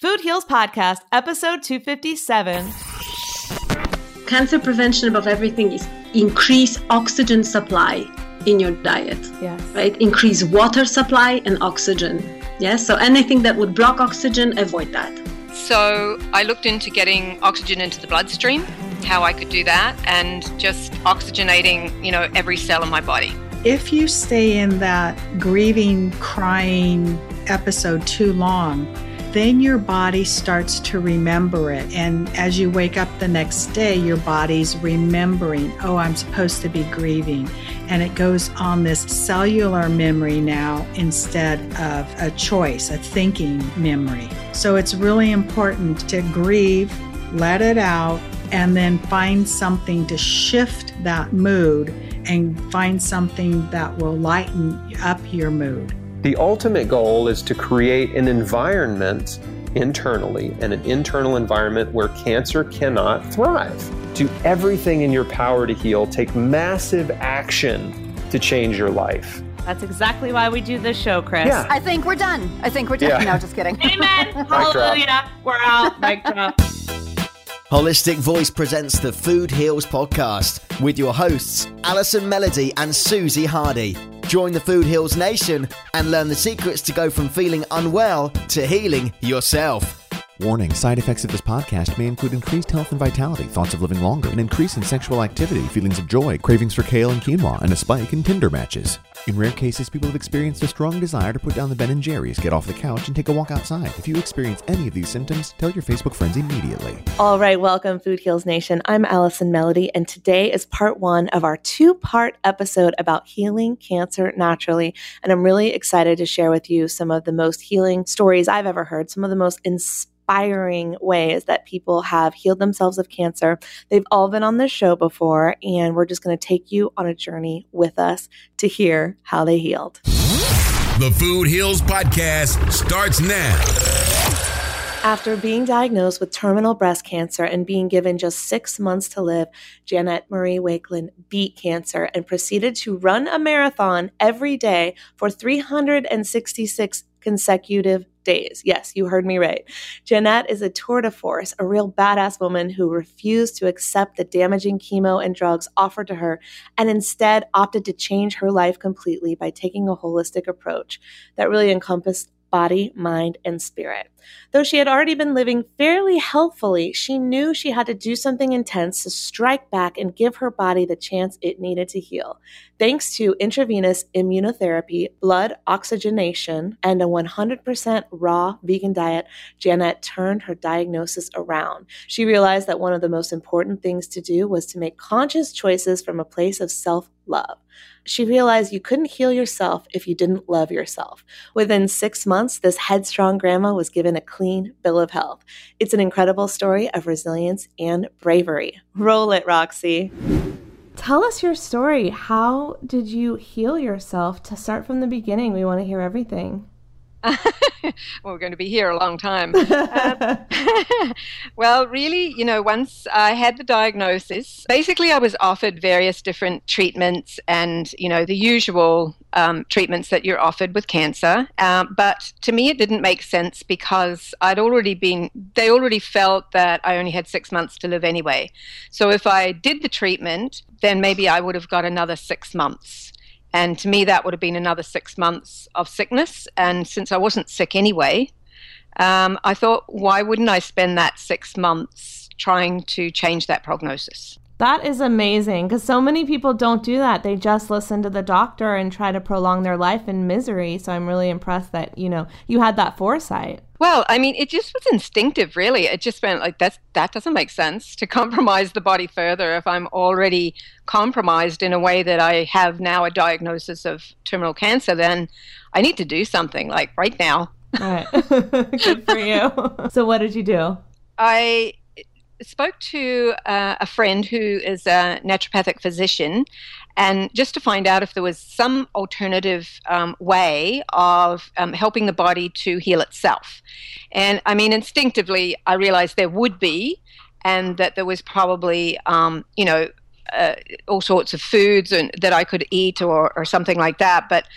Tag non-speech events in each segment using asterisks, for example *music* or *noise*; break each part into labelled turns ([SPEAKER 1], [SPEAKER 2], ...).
[SPEAKER 1] Food Heals Podcast, episode 257.
[SPEAKER 2] Cancer prevention above everything is increase oxygen supply in your diet.
[SPEAKER 1] Yes.
[SPEAKER 2] Right? Increase water supply and oxygen. Yes. So anything that would block oxygen, avoid that.
[SPEAKER 3] So I looked into getting oxygen into the bloodstream, how I could do that, and just oxygenating, you know, every cell in my body.
[SPEAKER 4] if you stay in that grieving, crying episode too long, then your body starts to remember it. And as you wake up the next day, your body's remembering, oh, I'm supposed to be grieving. And it goes on this cellular memory now instead of a choice, a thinking memory. So it's really important to grieve, let it out, and then find something to shift that mood and find something that will lighten up your mood.
[SPEAKER 5] The ultimate goal is to create an environment internally and an internal environment where cancer cannot thrive. Do everything in your power to heal, take massive action to change your life.
[SPEAKER 1] That's exactly why we do this show, Chris.
[SPEAKER 5] Yeah.
[SPEAKER 6] I think we're done. I think we're done.
[SPEAKER 5] Yeah.
[SPEAKER 6] No, just kidding. *laughs*
[SPEAKER 1] Amen. *laughs* Hallelujah. We're out. Mic drop.
[SPEAKER 7] Holistic Voice presents the Food Heals podcast with your hosts, Allison Melody and Susie Hardy. Join the Food Heals Nation and learn the secrets to go from feeling unwell to healing yourself.
[SPEAKER 8] Warning side effects of this podcast may include increased health and vitality, thoughts of living longer, an increase in sexual activity, feelings of joy, cravings for kale and quinoa, and a spike in Tinder matches. In rare cases, people have experienced a strong desire to put down the Ben and Jerry's, get off the couch, and take a walk outside. If you experience any of these symptoms, tell your Facebook friends immediately.
[SPEAKER 1] All right, welcome, Food Heals Nation. I'm Allison Melody, and today is part one of our two part episode about healing cancer naturally. And I'm really excited to share with you some of the most healing stories I've ever heard, some of the most inspiring ways that people have healed themselves of cancer. They've all been on this show before, and we're just going to take you on a journey with us to hear how they healed.
[SPEAKER 9] The Food Heals Podcast starts now.
[SPEAKER 1] After being diagnosed with terminal breast cancer and being given just six months to live, Janette Murray-Wakelin beat cancer and proceeded to run a marathon every day for 366 consecutive days. Yes, you heard me right. Janette is a tour de force, a real badass woman who refused to accept the damaging chemo and drugs offered to her and instead opted to change her life completely by taking a holistic approach that really encompassed body, mind, and spirit. Though she had already been living fairly healthfully, she knew she had to do something intense to strike back and give her body the chance it needed to heal. Thanks to intravenous immunotherapy, blood oxygenation, and a 100% raw vegan diet, Janet turned her diagnosis around. She realized that one of the most important things to do was to make conscious choices from a place of self love. She realized you couldn't heal yourself if you didn't love yourself. Within six months, this headstrong grandma was given a clean bill of health. It's an incredible story of resilience and bravery. Roll it, Roxy. Tell us your story. How did you heal yourself? To start from the beginning, we want to hear everything. *laughs*
[SPEAKER 3] well, we're going to be here a long time. *laughs* Uh, *laughs* well, really, you know, once I had the diagnosis, basically I was offered various different treatments and, you know, the usual um, treatments that you're offered with cancer. Um, but to me, it didn't make sense because I'd already been, they already felt that I only had six months to live anyway. So if I did the treatment, then maybe I would have got another six months. And to me, that would have been another six months of sickness. And since I wasn't sick anyway, um, I thought, why wouldn't I spend that six months trying to change that prognosis?
[SPEAKER 1] That is amazing because so many people don't do that. They just listen to the doctor and try to prolong their life in misery. So I'm really impressed that, you know, you had that foresight.
[SPEAKER 3] Well, I mean, it just was instinctive, really. It just went like that. That doesn't make sense to *laughs* compromise the body further if I'm already compromised in a way that I have now a diagnosis of terminal cancer. Then I need to do something like right now.
[SPEAKER 1] Right. *laughs* Good for you. *laughs* so, what did you do?
[SPEAKER 3] I spoke to uh, a friend who is a naturopathic physician and just to find out if there was some alternative um, way of um, helping the body to heal itself. And I mean, instinctively, I realized there would be, and that there was probably, um, you know, uh, all sorts of foods and, that I could eat or, or something like that. But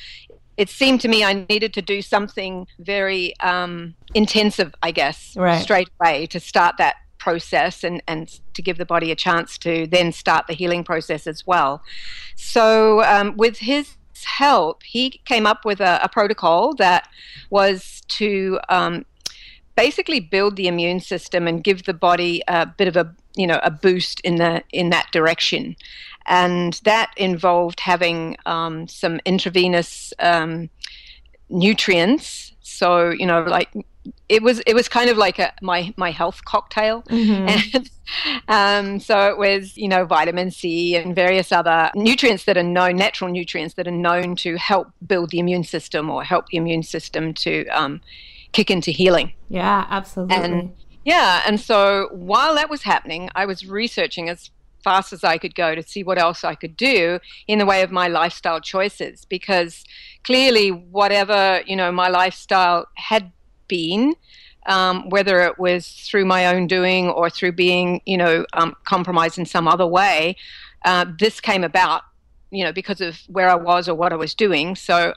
[SPEAKER 3] it seemed to me I needed to do something very um, intensive, I guess,
[SPEAKER 1] right.
[SPEAKER 3] straight away to start that process and, and to give the body a chance to then start the healing process as well. So, um, with his help, he came up with a, a protocol that was to um, basically build the immune system and give the body a bit of a you know a boost in the in that direction and that involved having um, some intravenous um, nutrients so you know like it was it was kind of like a my my health cocktail
[SPEAKER 1] Mm-hmm. *laughs*
[SPEAKER 3] and um, so it was you know vitamin c and various other nutrients that are known natural nutrients that are known to help build the immune system or help the immune system to um, kick into healing
[SPEAKER 1] Yeah, absolutely.
[SPEAKER 3] and yeah, and so while that was happening, I was researching as fast as I could go to see what else I could do in the way of my lifestyle choices because clearly whatever, you know, my lifestyle had been um, whether it was through my own doing or through being, you know, um, compromised in some other way, uh, this came about, you know, because of where I was or what I was doing. So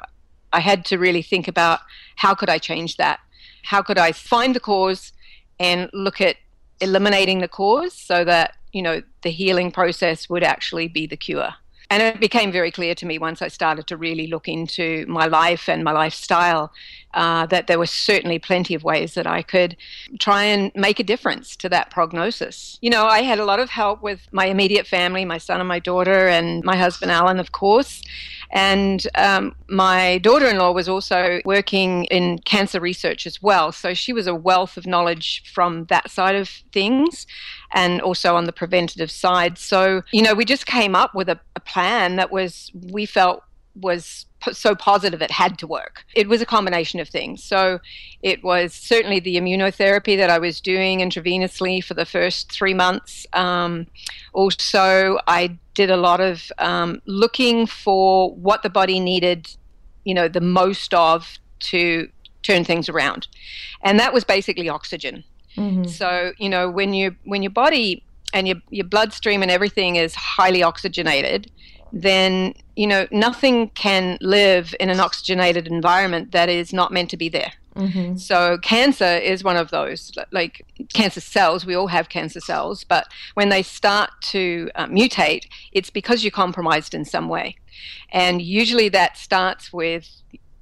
[SPEAKER 3] I had to really think about how could I change that? How could I find the cause and look at eliminating the cause so that, you know, the healing process would actually be the cure? And it became very clear to me once I started to really look into my life and my lifestyle uh, that there were certainly plenty of ways that I could try and make a difference to that prognosis. You know, I had a lot of help with my immediate family, my son and my daughter, and my husband Alan, of course. And um, my daughter in law was also working in cancer research as well. So she was a wealth of knowledge from that side of things and also on the preventative side. So, you know, we just came up with a, a plan that was, we felt was so positive it had to work. It was a combination of things. So it was certainly the immunotherapy that I was doing intravenously for the first three months. Um, also, I did a lot of um, looking for what the body needed, you know, the most of to turn things around, and that was basically oxygen.
[SPEAKER 1] Mhm.
[SPEAKER 3] So you know when you when your body and your your bloodstream and everything is highly oxygenated, then you know nothing can live in an oxygenated environment that is not meant to be there.
[SPEAKER 1] Mhm.
[SPEAKER 3] So cancer is one of those. Like cancer cells, we all have cancer cells, but when they start to uh, mutate, it's because you're compromised in some way, and usually that starts with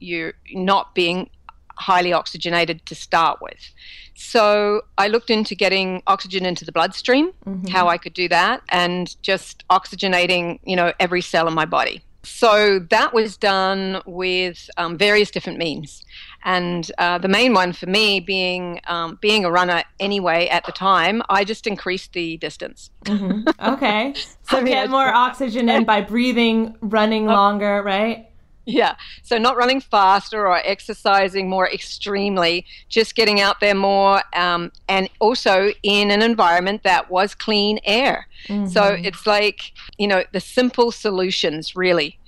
[SPEAKER 3] you not being highly oxygenated to start with. So I looked into getting oxygen into the bloodstream,
[SPEAKER 1] Mhm.
[SPEAKER 3] how I could do that, and just oxygenating, you know, every cell in my body. So that was done with um, various different means, and uh, the main one for me being um, being a runner anyway at the time, I just increased the distance.
[SPEAKER 1] Mhm. *laughs* Okay. So
[SPEAKER 3] I mean,
[SPEAKER 1] get more oxygen in by breathing, running longer, right?
[SPEAKER 3] Yeah. So not running faster or exercising more extremely, just getting out there more, um, and also in an environment that was clean air. So
[SPEAKER 1] Mhm.
[SPEAKER 3] it's like, you know, the simple solutions really.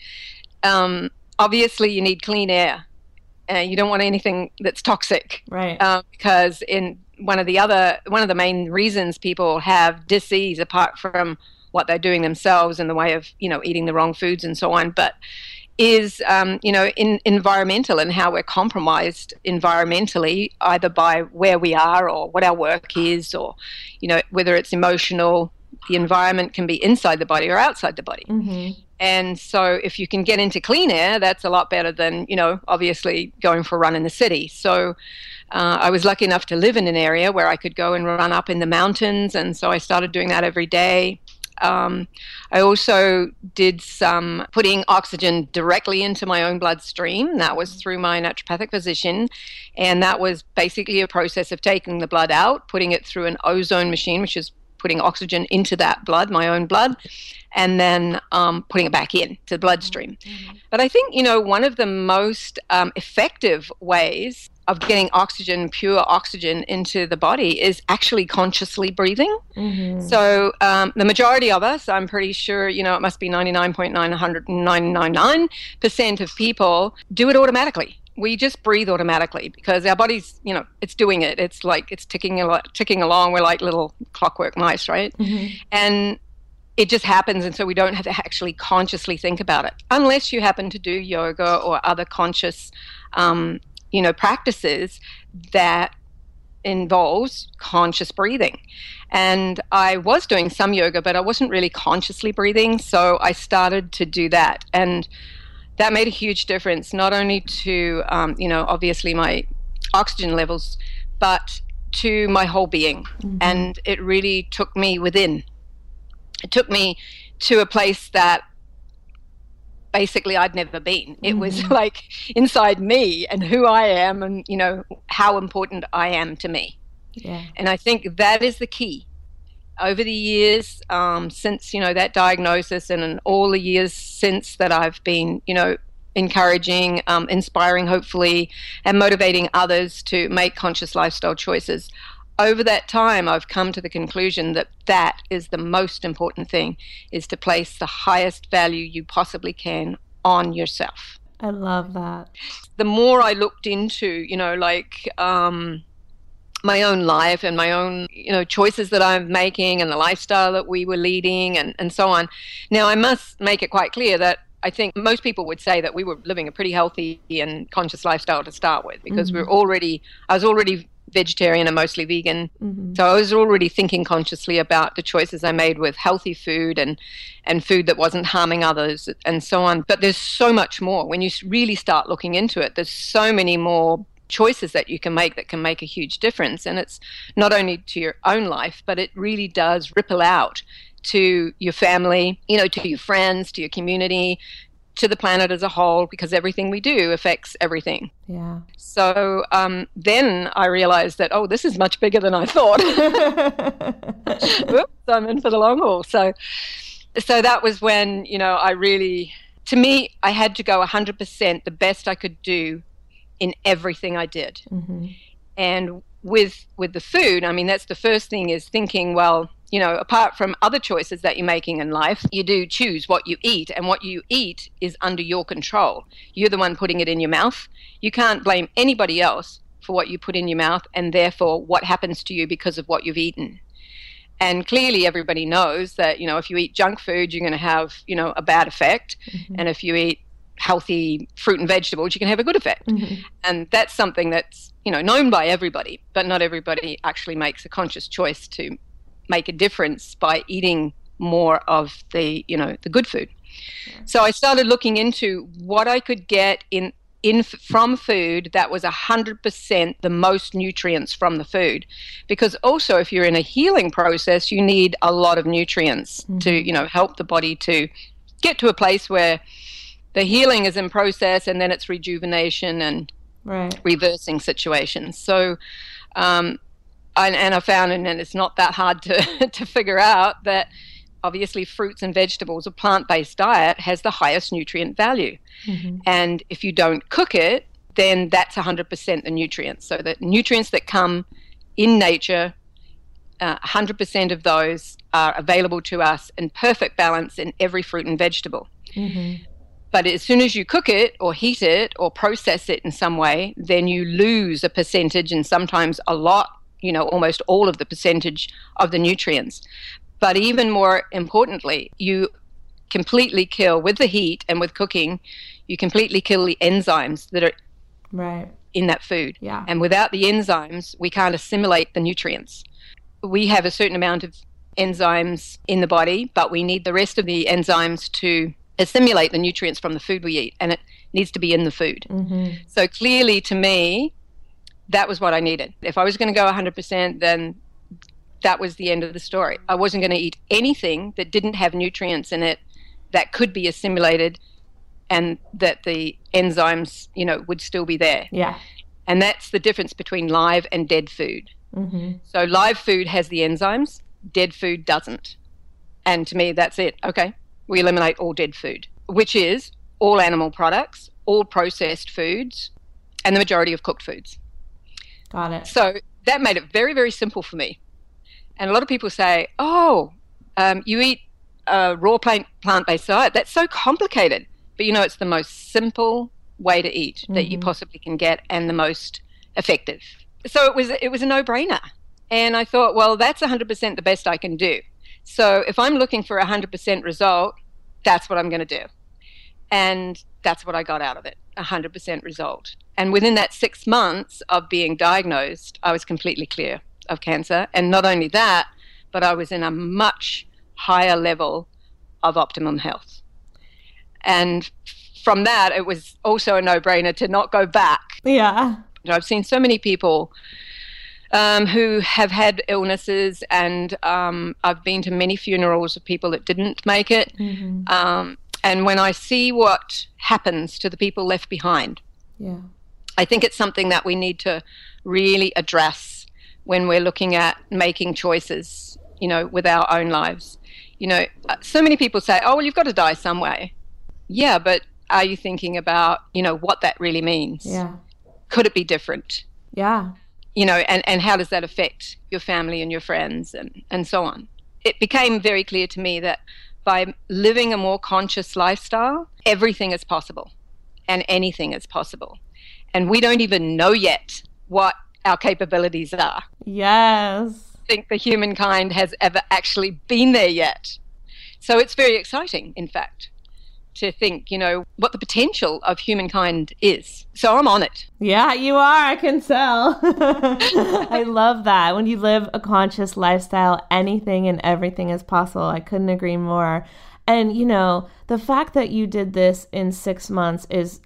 [SPEAKER 3] Um, obviously, you need clean air. Uh, you don't want anything that's toxic
[SPEAKER 1] right.
[SPEAKER 3] um, because in one of the other one of the main reasons people have disease apart from what they're doing themselves in the way of you know eating the wrong foods and so on but is um, you know in environmental and how we're compromised environmentally either by where we are or what our work is or you know whether it's emotional the environment can be inside the body or outside the body
[SPEAKER 1] Mhm.
[SPEAKER 3] and so if you can get into clean air, that's a lot better than, you know, obviously going for a run in the city. So uh, I was lucky enough to live in an area where I could go and run up in the mountains. And so I started doing that every day. Um, I also did some putting oxygen directly into my own bloodstream. That was through my naturopathic physician. And that was basically a process of taking the blood out, putting it through an ozone machine, which is putting oxygen into that blood, my own blood, and then um, putting it back in to the bloodstream. But I think, you know, one of the most um, effective ways of getting oxygen, pure oxygen, into the body is actually consciously breathing.
[SPEAKER 1] Mhm.
[SPEAKER 3] So um, the majority of us, I'm pretty sure, you know, it must be 99.999% of people do it automatically. We just breathe automatically because our body's, you know, it's doing it. It's like it's ticking, ticking along. We're like little clockwork mice, right?
[SPEAKER 1] Mhm.
[SPEAKER 3] and it just happens and so we don't have to actually consciously think about it unless you happen to do yoga or other conscious um, you know practices that involves conscious breathing and i was doing some yoga but i wasn't really consciously breathing so i started to do that and that made a huge difference not only to um, you know obviously my oxygen levels but to my whole being. Mm-hmm. And it really took me within. It took me to a place that basically I'd never been. It mm-hmm. was *laughs* like inside me and who I am and, you know, how important I am to me.
[SPEAKER 1] Yeah.
[SPEAKER 3] And I think that is the key. Over the years, um, since, you know, that diagnosis and in all the years since that I've been, you know, encouraging, um, inspiring, hopefully, and motivating others to make conscious lifestyle choices. Over that time, I've come to the conclusion that that is the most important thing: is to place the highest value you possibly can on yourself.
[SPEAKER 1] I love that.
[SPEAKER 3] The more I looked into, you know, like um, my own life and my own, you know, choices that I'm making and the lifestyle that we were leading and, and so on. Now, I must make it quite clear that I think most people would say that we were living a pretty healthy and conscious lifestyle to start with because mm-hmm. we are already, I was already vegetarian and mostly vegan. Mm-hmm. So I was already thinking consciously about the choices I made with healthy food and, and food that wasn't harming others and so on. But there's so much more. When you really start looking into it, there's so many more choices that you can make that can make a huge difference. And it's not only to your own life, but it really does ripple out to your family, you know, to your friends, to your community, to the planet as a whole, because everything we do affects everything.
[SPEAKER 1] Yeah.
[SPEAKER 3] So um, then I realized that, oh, this is much bigger than I thought. *laughs* Oops, I'm in for the long haul. So, so that was when, you know, I really, to me, I had to go 100% the best I could do in everything I did. Mm-hmm. And with with the food, I mean, that's the first thing is thinking, well, you know, apart from other choices that you're making in life, you do choose what you eat, and what you eat is under your control. You're the one putting it in your mouth. You can't blame anybody else for what you put in your mouth, and therefore what happens to you because of what you've eaten. And clearly, everybody knows that you know if you eat junk food, you're going to have you know a bad effect, mm-hmm. and if you eat healthy fruit and vegetables, you can have a good effect. Mm-hmm. And that's something that's you know known by everybody, but not everybody actually makes a conscious choice to make a difference by eating more of the you know the good food. So I started looking into what I could get in in from food that was 100% the most nutrients from the food because also if you're in a healing process you need a lot of nutrients mm-hmm. to you know help the body to get to a place where the healing is in process and then it's rejuvenation and
[SPEAKER 1] right.
[SPEAKER 3] reversing situations so um, and, and I found, and it's not that hard to, *laughs* to figure out, that obviously fruits and vegetables, a plant based diet, has the highest nutrient value. Mm-hmm. And if you don't cook it, then that's 100% the nutrients. So the nutrients that come in nature, uh, 100% of those are available to us in perfect balance in every fruit and vegetable. Mm-hmm. But as soon as you cook it or heat it or process it in some way, then you lose a percentage and sometimes a lot you know, almost all of the percentage of the nutrients. But even more importantly, you completely kill with the heat and with cooking, you completely kill the enzymes that are
[SPEAKER 1] right
[SPEAKER 3] in that food.
[SPEAKER 1] Yeah.
[SPEAKER 3] And without the enzymes, we can't assimilate the nutrients. We have a certain amount of enzymes in the body, but we need the rest of the enzymes to assimilate the nutrients from the food we eat, and it needs to be in the food. Mm-hmm. So clearly, to me, that was what I needed. If I was going to go 100%, then that was the end of the story. I wasn't going to eat anything that didn't have nutrients in it that could be assimilated and that the enzymes, you know, would still be there.
[SPEAKER 1] Yeah.
[SPEAKER 3] And that's the difference between live and dead food. Mm-hmm. So live food has the enzymes, dead food doesn't. And to me, that's it. Okay, we eliminate all dead food, which is all animal products, all processed foods, and the majority of cooked foods.
[SPEAKER 1] Got it.
[SPEAKER 3] So that made it very, very simple for me. And a lot of people say, oh, um, you eat a raw plant based diet. That's so complicated. But you know, it's the most simple way to eat mm-hmm. that you mm-hmm. possibly can get and the most effective. So it was, it was a no brainer. And I thought, well, that's 100% the best I can do. So if I'm looking for a 100% result, that's what I'm going to do. And that's what I got out of it 100% result. And within that six months of being diagnosed, I was completely clear of cancer. And not only that, but I was in a much higher level of optimum health. And from that, it was also a no brainer to not go back.
[SPEAKER 1] Yeah.
[SPEAKER 3] I've seen so many people um, who have had illnesses, and um, I've been to many funerals of people that didn't make it.
[SPEAKER 1] Mm-hmm.
[SPEAKER 3] Um, and when I see what happens to the people left behind,
[SPEAKER 1] Yeah.
[SPEAKER 3] I think it's something that we need to really address when we're looking at making choices, you know, with our own lives. You know, uh, so many people say, oh, well, you've got to die some way. Yeah, but are you thinking about, you know, what that really means?
[SPEAKER 1] Yeah.
[SPEAKER 3] Could it be different?
[SPEAKER 1] Yeah.
[SPEAKER 3] You know, and, and how does that affect your family and your friends and, and so on? It became very clear to me that by living a more conscious lifestyle, everything is possible and anything is possible. And we don't even know yet what our capabilities are.
[SPEAKER 1] Yes.
[SPEAKER 3] I think the humankind has ever actually been there yet. So it's very exciting, in fact, to think, you know, what the potential of humankind is. So I'm on it.
[SPEAKER 1] Yeah, you are. I can tell. *laughs* I love that. When you live a conscious lifestyle, anything and everything is possible. I couldn't agree more. And, you know, the fact that you did this in six months is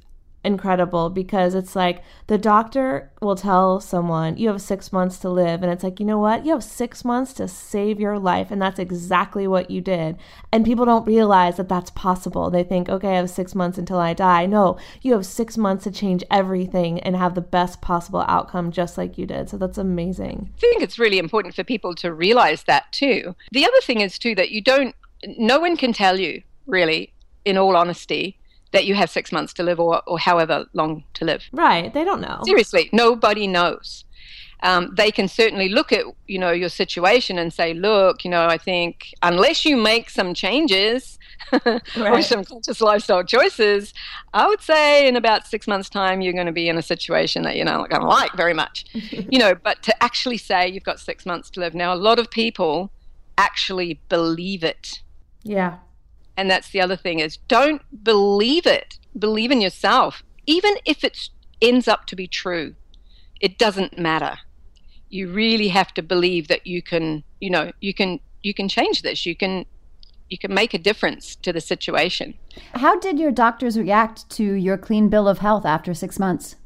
[SPEAKER 1] incredible because it's like the doctor will tell someone you have six months to live and it's like you know what? You have six months to save your life and that's exactly what you did. And people don't realize that that's possible. They think okay i have six months until i die. No you have six months to change everything and have the best possible outcome just like you did. So that's amazing.
[SPEAKER 3] I think it's really important for people to realize that too. The other thing is too that you don't, no one can tell you really, in all honesty, that you have six months to live or, or however long to live.
[SPEAKER 1] right they don't know
[SPEAKER 3] Seriously, nobody knows. Um, they can certainly look at you know your situation and say, look, you know, I think unless you make some changes *laughs* or some conscious lifestyle choices, I would say in about six months' time you're going to be in a situation that you're not going to like very much. *laughs* you know, but to actually say you've got six months to live now, a lot of people actually believe it
[SPEAKER 1] yeah
[SPEAKER 3] and that's the other thing is don't believe it. Believe in yourself. Even if it ends up to be true it doesn't matter. You really have to believe that you can you know you can you can change this. You can you can make a difference to the situation.
[SPEAKER 6] How did your doctors react to your clean bill of health after six months?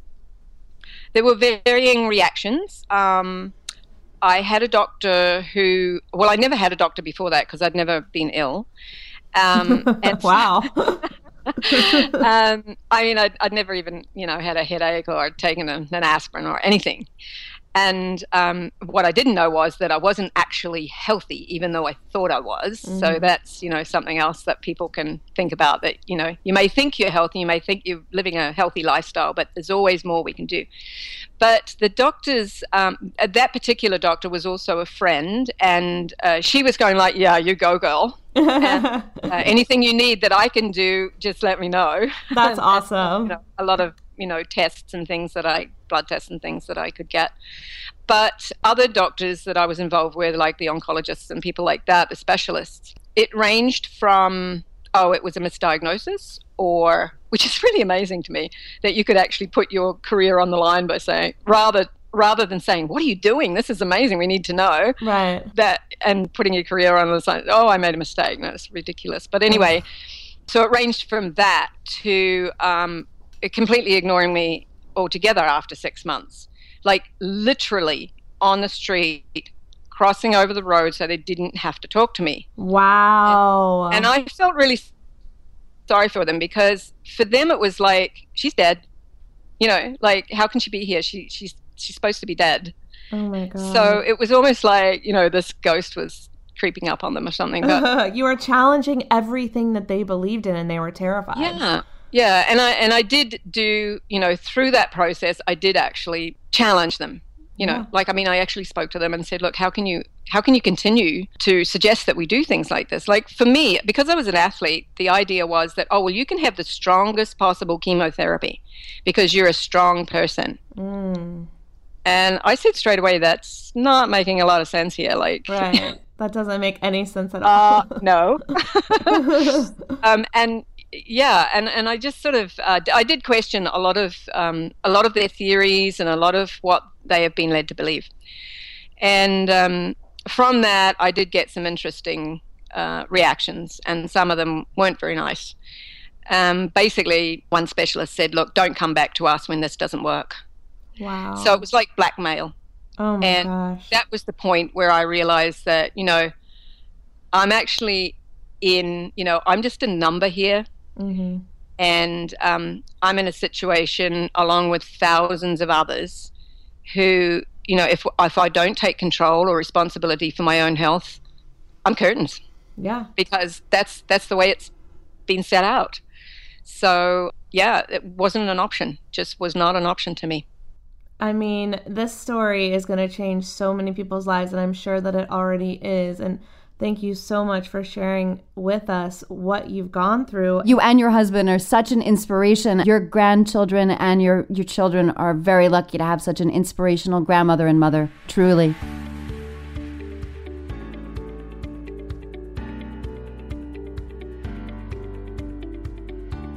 [SPEAKER 3] there were varying reactions. Um, i had a doctor who well i never had a doctor before that because i'd never been ill um, *laughs* and
[SPEAKER 1] wow *laughs*
[SPEAKER 3] um, I mean, I'd, I'd never even, you know, had a headache or taken an, an aspirin or anything. And um, what I didn't know was that I wasn't actually healthy, even though I thought I was. So that's, you know, something else that people can think about that, you know, you may think you're healthy, you may think you're living a healthy lifestyle, but there's always more we can do. But the doctors, um, that particular doctor was also a friend, and uh, she was going like, "Yeah, you go, girl. And, uh, *laughs* anything you need that I can do, just let me know."
[SPEAKER 1] that's *laughs* awesome
[SPEAKER 3] you know, a lot of you know tests and things that I blood tests and things that I could get. But other doctors that I was involved with, like the oncologists and people like that, the specialists, it ranged from oh, it was a misdiagnosis, or *laughs* which is really amazing to me that you could actually put your career on the line by saying rather rather than saying what are you doing? This is amazing. We need to know.
[SPEAKER 1] Right.
[SPEAKER 3] That and putting your career on the side oh i made a mistake. No it's ridiculous. But anyway so it ranged from that to um, completely ignoring me altogether after six months. Like literally on the street crossing over the road so they didn't have to talk to me.
[SPEAKER 1] Wow.
[SPEAKER 3] And i felt really sorry for them because for them it was like she's dead. You know like how can she be here? She she's she's supposed to be dead.
[SPEAKER 1] Oh my god.
[SPEAKER 3] so it was almost like you know this ghost was creeping up on them or something but *laughs*
[SPEAKER 1] you were challenging everything that they believed in and they were terrified.
[SPEAKER 3] Yeah. Yeah. And i and i did do you know through that process i did actually challenge them you know.
[SPEAKER 1] Yeah.
[SPEAKER 3] like i mean i actually spoke to them and said look how can you how can you continue to suggest that we do things like this? Like for me because i was an athlete the idea was that oh well you can have the strongest possible chemotherapy because you're a strong person.
[SPEAKER 1] Mm,
[SPEAKER 3] and i said straight away that's not making a lot of sense here like
[SPEAKER 1] right. that doesn't make any sense at
[SPEAKER 3] uh,
[SPEAKER 1] all.
[SPEAKER 3] no. *laughs* *laughs* Um, and yeah, and, and I just sort of uh, I did question a lot of um, a lot of their theories and a lot of what they have been led to believe, and um, from that I did get some interesting uh, reactions, and some of them weren't very nice. Um, basically, one specialist said, "Look, don't come back to us when this doesn't work."
[SPEAKER 1] Wow
[SPEAKER 3] So it was like blackmail.
[SPEAKER 1] Oh my
[SPEAKER 3] and
[SPEAKER 1] gosh.
[SPEAKER 3] that was the point where I realized that, you know, I'm actually in, you know, I'm just a number here.
[SPEAKER 1] Mm-hmm.
[SPEAKER 3] And um, I'm in a situation along with thousands of others who, you know, if, if I don't take control or responsibility for my own health, I'm curtains.
[SPEAKER 1] Yeah.
[SPEAKER 3] Because that's that's the way it's been set out. So yeah, it wasn't an option. Just was not an option to me.
[SPEAKER 1] I mean, this story is going to change so many people's lives, and I'm sure that it already is. And thank you so much for sharing with us what you've gone through.
[SPEAKER 6] You and your husband are such an inspiration. Your grandchildren and your, your children are very lucky to have such an inspirational grandmother and mother, truly.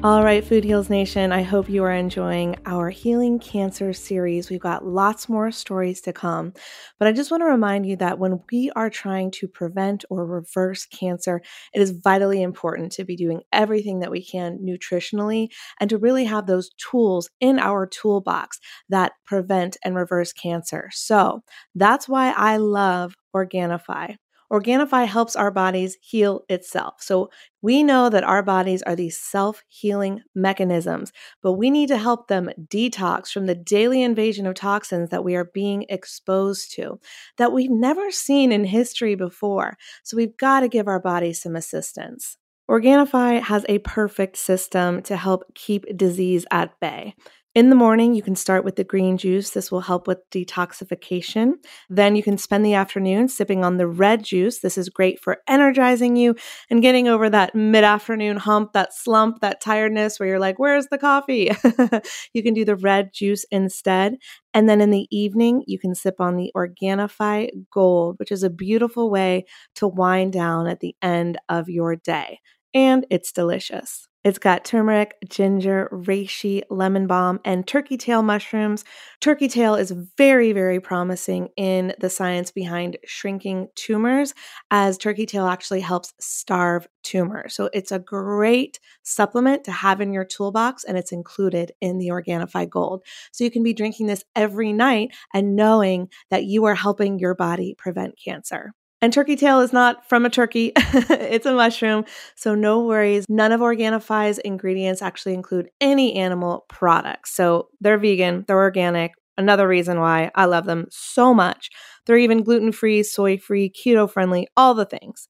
[SPEAKER 1] All right, Food Heals Nation, I hope you are enjoying our Healing Cancer series. We've got lots more stories to come. But I just want to remind you that when we are trying to prevent or reverse cancer, it is vitally important to be doing everything that we can nutritionally and to really have those tools in our toolbox that prevent and reverse cancer. So that's why I love Organifi. Organifi helps our bodies heal itself. So we know that our bodies are these self healing mechanisms, but we need to help them detox from the daily invasion of toxins that we are being exposed to that we've never seen in history before. So we've got to give our bodies some assistance. Organifi has a perfect system to help keep disease at bay. In the morning, you can start with the green juice. This will help with detoxification. Then you can spend the afternoon sipping on the red juice. This is great for energizing you and getting over that mid afternoon hump, that slump, that tiredness where you're like, where's the coffee? *laughs* you can do the red juice instead. And then in the evening, you can sip on the Organifi Gold, which is a beautiful way to wind down at the end of your day. And it's delicious. It's got turmeric, ginger, reishi, lemon balm, and turkey tail mushrooms. Turkey tail is very, very promising in the science behind shrinking tumors, as turkey tail actually helps starve tumors. So it's a great supplement to have in your toolbox, and it's included in the Organifi Gold. So you can be drinking this every night and knowing that you are helping your body prevent cancer. And turkey tail is not from a turkey, *laughs* it's a mushroom. So, no worries. None of Organifi's ingredients actually include any animal products. So, they're vegan, they're organic. Another reason why I love them so much. They're even gluten free, soy free, keto friendly, all the things.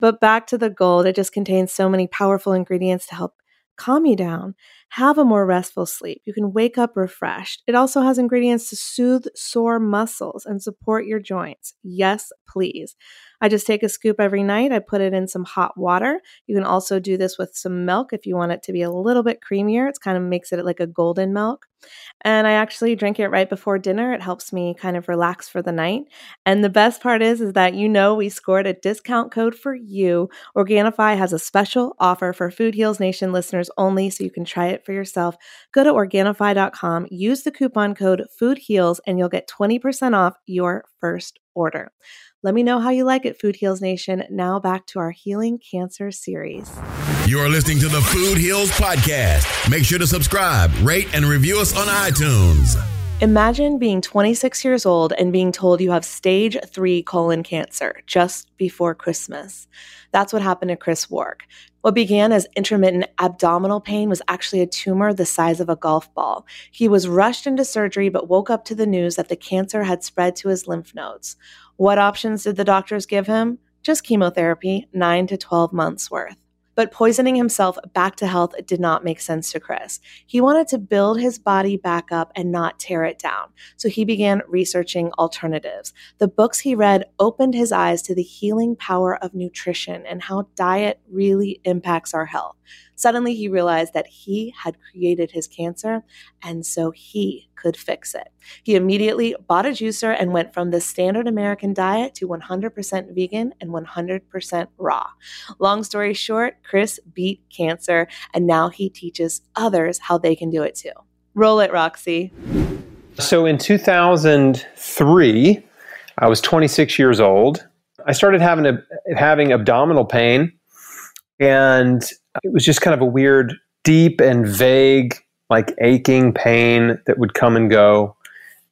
[SPEAKER 1] But back to the gold, it just contains so many powerful ingredients to help calm you down, have a more restful sleep. You can wake up refreshed. It also has ingredients to soothe sore muscles and support your joints. Yes, please. I just take a scoop every night. I put it in some hot water. You can also do this with some milk if you want it to be a little bit creamier. It kind of makes it like a golden milk. And I actually drink it right before dinner. It helps me kind of relax for the night. And the best part is is that you know we scored a discount code for you. Organifi has a special offer for Food Heals Nation listeners only so you can try it for yourself. Go to organifi.com, use the coupon code FOODHEALS and you'll get 20% off your first order. Let me know how you like it, Food Heals Nation. Now back to our Healing Cancer series.
[SPEAKER 9] You're listening to the Food Heals Podcast. Make sure to subscribe, rate, and review us on iTunes.
[SPEAKER 1] Imagine being 26 years old and being told you have stage three colon cancer just before Christmas. That's what happened to Chris Wark. What began as intermittent abdominal pain was actually a tumor the size of a golf ball. He was rushed into surgery but woke up to the news that the cancer had spread to his lymph nodes. What options did the doctors give him? Just chemotherapy, 9 to 12 months worth. But poisoning himself back to health did not make sense to Chris. He wanted to build his body back up and not tear it down. So he began researching alternatives. The books he read opened his eyes to the healing power of nutrition and how diet really impacts our health. Suddenly, he realized that he had created his cancer, and so he could fix it. He immediately bought a juicer and went from the standard American diet to 100% vegan and 100% raw. Long story short, Chris beat cancer, and now he teaches others how they can do it too. Roll it, Roxy.
[SPEAKER 5] So in 2003, I was 26 years old. I started having a, having abdominal pain, and it was just kind of a weird, deep and vague, like aching pain that would come and go.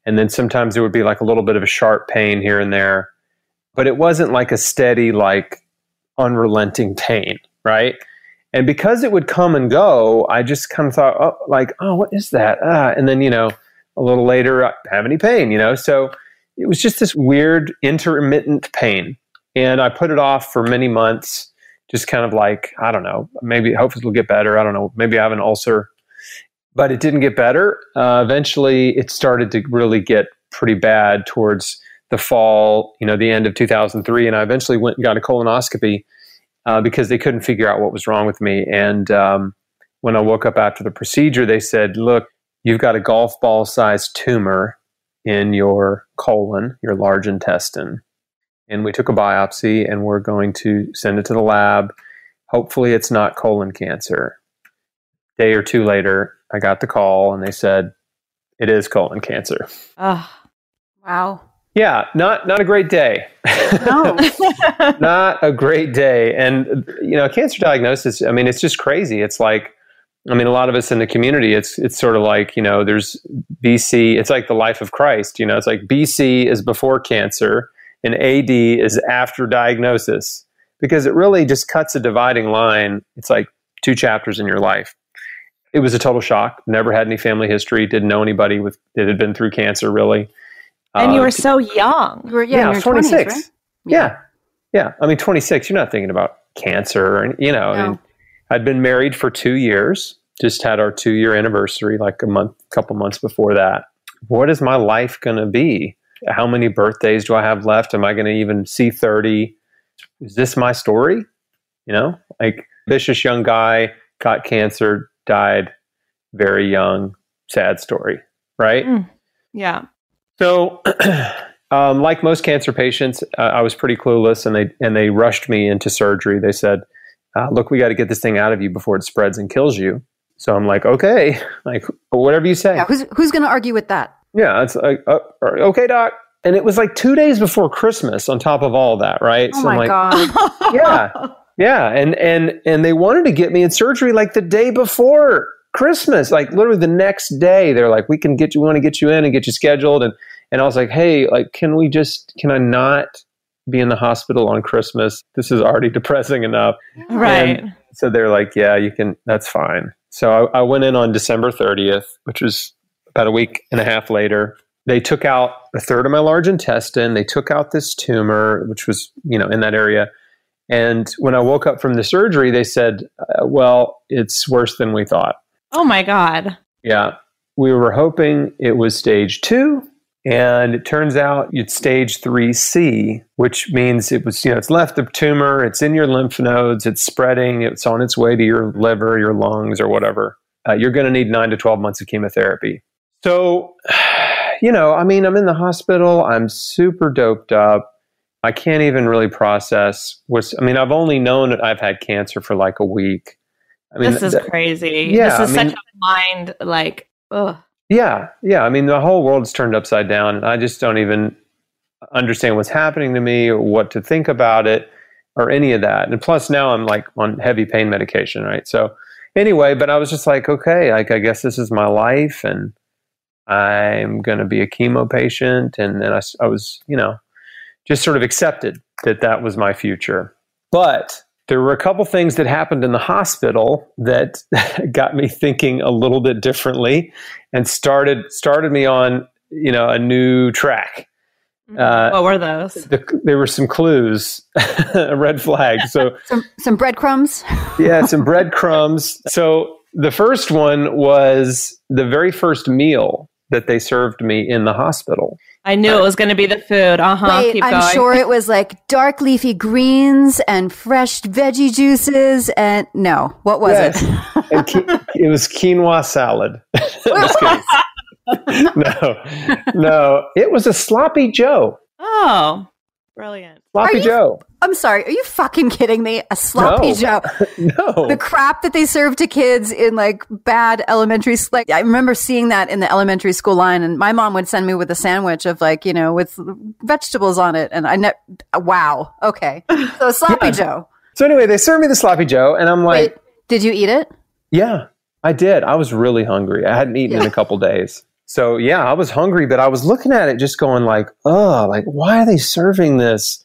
[SPEAKER 5] And then sometimes there would be like a little bit of a sharp pain here and there. But it wasn't like a steady, like unrelenting pain, right? And because it would come and go, I just kind of thought, oh, like, oh, what is that? Ah. And then, you know, a little later, I have any pain, you know? So it was just this weird intermittent pain. And I put it off for many months, just kind of like, I don't know, maybe hopefully it'll get better. I don't know. Maybe I have an ulcer. But it didn't get better. Uh, eventually, it started to really get pretty bad towards the fall, you know, the end of 2003. And I eventually went and got a colonoscopy uh, because they couldn't figure out what was wrong with me. And um, when I woke up after the procedure, they said, look, you've got a golf ball sized tumor in your colon, your large intestine. And we took a biopsy and we're going to send it to the lab. Hopefully, it's not colon cancer. Day or two later, I got the call and they said, it is colon cancer.
[SPEAKER 6] Oh, wow.
[SPEAKER 5] Yeah, not not a great day.
[SPEAKER 6] No. *laughs* *laughs*
[SPEAKER 5] not a great day. And you know, cancer diagnosis, I mean, it's just crazy. It's like I mean, a lot of us in the community, it's it's sort of like, you know, there's BC, it's like the life of Christ, you know, it's like BC is before cancer and AD is after diagnosis because it really just cuts a dividing line. It's like two chapters in your life. It was a total shock. Never had any family history, didn't know anybody with that had been through cancer really.
[SPEAKER 1] And you
[SPEAKER 5] Uh,
[SPEAKER 1] were so young.
[SPEAKER 6] You were, yeah,
[SPEAKER 5] yeah,
[SPEAKER 6] in
[SPEAKER 5] I
[SPEAKER 6] your
[SPEAKER 5] was 26.
[SPEAKER 6] 20s, right?
[SPEAKER 5] Yeah. yeah. I mean, 26, you're not thinking about cancer. And, you know, I mean, I'd been married for two years, just had our two year anniversary like a month, couple months before that. What is my life going to be? How many birthdays do I have left? Am I going to even see 30? Is this my story? You know, like vicious young guy, got cancer, died very young, sad story, right?
[SPEAKER 1] Mm. Yeah.
[SPEAKER 5] So, *clears throat* um, like most cancer patients, uh, I was pretty clueless, and they and they rushed me into surgery. They said, uh, "Look, we got to get this thing out of you before it spreads and kills you." So I'm like, "Okay, *laughs* like whatever you say."
[SPEAKER 6] Yeah, who's who's going to argue with that?
[SPEAKER 5] Yeah, it's like, uh, "Okay, doc." And it was like two days before Christmas. On top of all that, right?
[SPEAKER 6] Oh
[SPEAKER 5] so I'm
[SPEAKER 6] my
[SPEAKER 5] like,
[SPEAKER 6] god. *laughs*
[SPEAKER 5] yeah, *laughs* yeah, and and and they wanted to get me in surgery like the day before Christmas, like literally the next day. They're like, "We can get you, we want to get you in and get you scheduled." And and I was like, "Hey, like, can we just, can I not be in the hospital on Christmas? This is already *laughs* depressing enough."
[SPEAKER 1] Right.
[SPEAKER 5] And so they're like, "Yeah, you can. That's fine." So I, I went in on December 30th, which was about a week and a half later. They took out a third of my large intestine. They took out this tumor, which was, you know, in that area. And when I woke up from the surgery, they said, uh, "Well, it's worse than we thought."
[SPEAKER 1] oh my God.
[SPEAKER 5] Yeah, we were hoping it was stage two, and it turns out it's stage three C, which means it was, you know, it's left the tumor, it's in your lymph nodes, it's spreading, it's on its way to your liver, your lungs, or whatever. Uh, you're going to need nine to 12 months of chemotherapy. So, *sighs* you know, I mean, I'm in the hospital, I'm super doped up. I can't even really process what's, I mean, I've only known that I've had cancer for like a week. I mean,
[SPEAKER 1] this is
[SPEAKER 5] th-
[SPEAKER 1] crazy.
[SPEAKER 5] yeah,
[SPEAKER 1] this is
[SPEAKER 5] I mean-
[SPEAKER 1] such a mind like ugh.
[SPEAKER 5] Yeah, yeah. I mean, the whole world's turned upside down. And I just don't even understand what's happening to me or what to think about it or any of that. And plus, now I'm like on heavy pain medication, right? So, anyway, but I was just like, okay, like I guess this is my life, and I'm going to be a chemo patient. And then I was, you know, just sort of accepted that that was my future. But there were a couple things that happened in the hospital that *laughs* got me thinking a little bit differently and started started me on you know a new track. Uh,
[SPEAKER 1] what were those?
[SPEAKER 5] the, there were some clues, *laughs* a red flag. So *laughs*
[SPEAKER 6] Some some breadcrumbs.
[SPEAKER 5] yeah, some breadcrumbs. So the first one was the very first meal that they served me in the hospital.
[SPEAKER 1] I knew it was going to be the food. Uh huh.
[SPEAKER 6] Wait,
[SPEAKER 1] Keep
[SPEAKER 6] I'm
[SPEAKER 1] going.
[SPEAKER 6] sure it was like dark leafy greens and fresh veggie juices and no, what was
[SPEAKER 5] Yes.
[SPEAKER 6] it?
[SPEAKER 5] And qui- *laughs* it was quinoa salad. *laughs* *laughs* No, no, it was a sloppy Joe.
[SPEAKER 1] Oh, brilliant.
[SPEAKER 5] Sloppy
[SPEAKER 6] you-
[SPEAKER 5] Joe.
[SPEAKER 6] I'm sorry, are you fucking kidding me? A sloppy
[SPEAKER 5] No.
[SPEAKER 6] Joe. *laughs*
[SPEAKER 5] No.
[SPEAKER 6] The crap that they serve to kids in like bad elementary like I remember seeing that in the elementary school line and my mom would send me with a sandwich of like, you know, with vegetables on it and I ne- wow. Okay. So sloppy
[SPEAKER 5] Yeah.
[SPEAKER 6] Joe.
[SPEAKER 5] so anyway, they served me the sloppy Joe, and I'm like,
[SPEAKER 6] Wait, did you eat it?
[SPEAKER 5] yeah, I did. I was really hungry. I hadn't eaten in a couple days. So yeah, I was hungry, but I was looking at it just going like, oh, like why are they serving this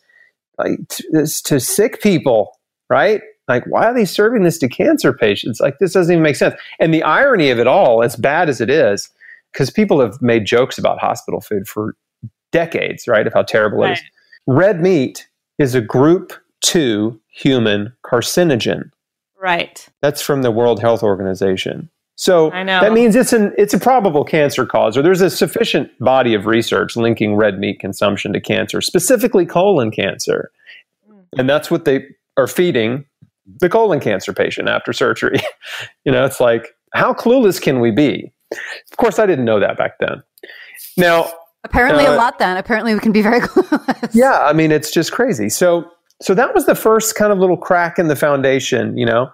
[SPEAKER 5] like to, to sick people, right? Like why are they serving this to cancer patients? Like this doesn't even make sense. And the irony of it all, as bad as it is, because people have made jokes about hospital food for decades, right? Of how terrible right. it is. Red meat is a group two human carcinogen.
[SPEAKER 1] Right.
[SPEAKER 5] That's from the World Health Organization. So
[SPEAKER 1] I know.
[SPEAKER 5] that means it's an it's a probable cancer cause, or there's a sufficient body of research linking red meat consumption to cancer, specifically colon cancer, mm. and that's what they are feeding the colon cancer patient after surgery. *laughs* you know, it's like how clueless can we be? Of course, I didn't know that back then. Now,
[SPEAKER 6] apparently, uh, a lot. Then apparently, we can be very *laughs* clueless.
[SPEAKER 5] Yeah, I mean, it's just crazy. So, so that was the first kind of little crack in the foundation. You know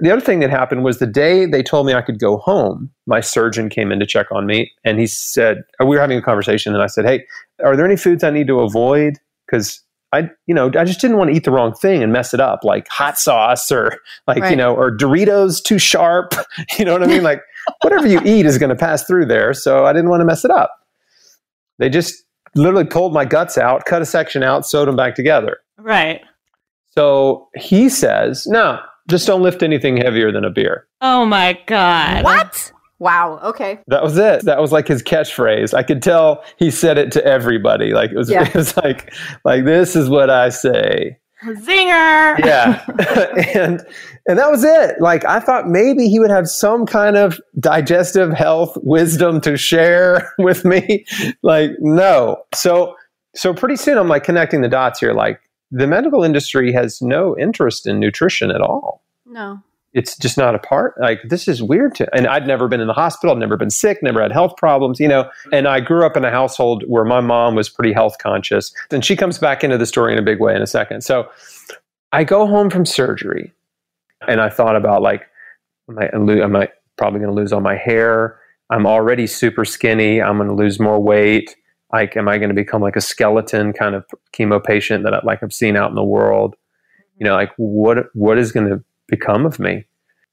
[SPEAKER 5] the other thing that happened was the day they told me I could go home, my surgeon came in to check on me and he said, uh, we were having a conversation and I said, Hey, are there any foods I need to avoid? Because I, you know, I just didn't want to eat the wrong thing and mess it up, like hot sauce or like, right. you know, or Doritos too sharp. *laughs* You know what I mean? Like whatever you eat is going to pass through there. So I didn't want to mess it up. They just literally pulled my guts out, cut a section out, sewed them back together.
[SPEAKER 1] Right.
[SPEAKER 5] So he says, no, just don't lift anything heavier than a beer.
[SPEAKER 1] Oh my God.
[SPEAKER 6] What? Wow. Okay.
[SPEAKER 5] That was it. That was like his catchphrase. I could tell he said it to everybody. Like it was, yeah. *laughs* it was like, like this is what I say.
[SPEAKER 1] Zinger.
[SPEAKER 5] Yeah. *laughs* *laughs* and and that was it. Like I thought maybe he would have some kind of digestive health wisdom to share with me. Like no. So so pretty soon I'm like connecting the dots here. Like the medical industry has no interest in nutrition at all.
[SPEAKER 6] No.
[SPEAKER 5] It's just not a part. Like this is weird to, and I'd never been in the hospital. I've never been sick, never had health problems, you know. And I grew up in a household where my mom was pretty health conscious, and she comes back into the story in a big way in a second. So I go home from surgery, and I thought about like, am I, am I probably going to lose all my hair? I'm already super skinny. I'm going to lose more weight like am i going to become like a skeleton kind of chemo patient that I, like i've seen out in the world? You know like what what is going to become of me?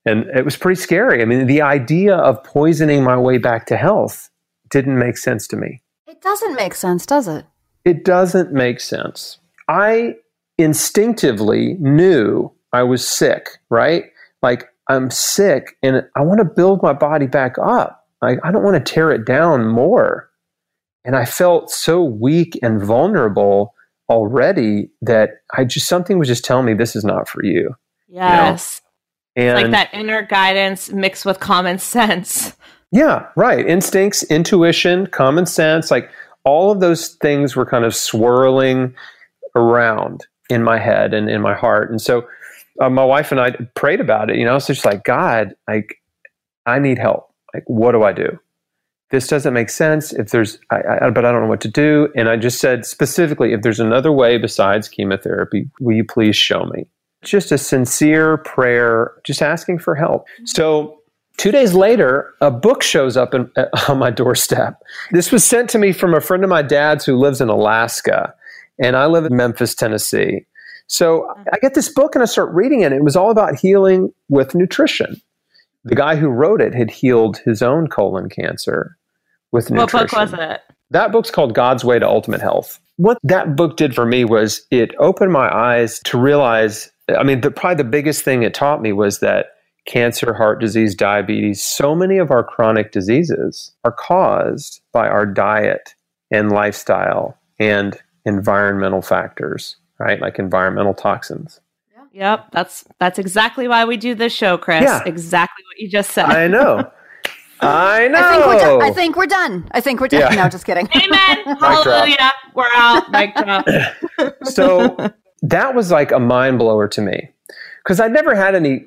[SPEAKER 5] And it was pretty scary. I mean the idea of poisoning my way back to health didn't make sense to me.
[SPEAKER 6] It doesn't make sense does it?
[SPEAKER 5] It doesn't make sense. I instinctively knew i was sick right? Like i'm sick and i want to build my body back up. Like i don't want to tear it down more and I felt so weak and vulnerable already that I just something was just telling me this is not for you.
[SPEAKER 1] Yes. You know? And like that inner guidance mixed with common sense.
[SPEAKER 5] Yeah, right. Instincts, intuition, common sense, like all of those things were kind of swirling around in my head and in my heart. And so uh, my wife and I prayed about it, you know, so just like, God, like, I need help. Like, what do I do? This doesn't make sense. If there's, I, I, but I don't know what to do. And I just said specifically, if there's another way besides chemotherapy, will you please show me? Just a sincere prayer, just asking for help. So two days later, a book shows up in, uh, *laughs* on my doorstep. This was sent to me from a friend of my dad's who lives in Alaska, and I live in Memphis, Tennessee. So I get this book and I start reading it. It was all about healing with nutrition the guy who wrote it had healed his own colon cancer with nutrition.
[SPEAKER 1] What book was it?
[SPEAKER 5] That book's called God's Way to Ultimate Health. What that book did for me was it opened my eyes to realize I mean, the, probably the biggest thing it taught me was that cancer, heart disease, diabetes, so many of our chronic diseases are caused by our diet and lifestyle and environmental factors, right? Like environmental toxins.
[SPEAKER 1] Yep, that's that's exactly why we do this show, Chris. Yeah. Exactly what you just said.
[SPEAKER 5] I know. I know. *laughs*
[SPEAKER 6] I think we're done. I think we're done. I think we're done. Yeah. No, just kidding.
[SPEAKER 1] Amen. *laughs* Hallelujah. We're out. Mic drop. *laughs*
[SPEAKER 5] so that was like a mind blower to me because I'd never had any,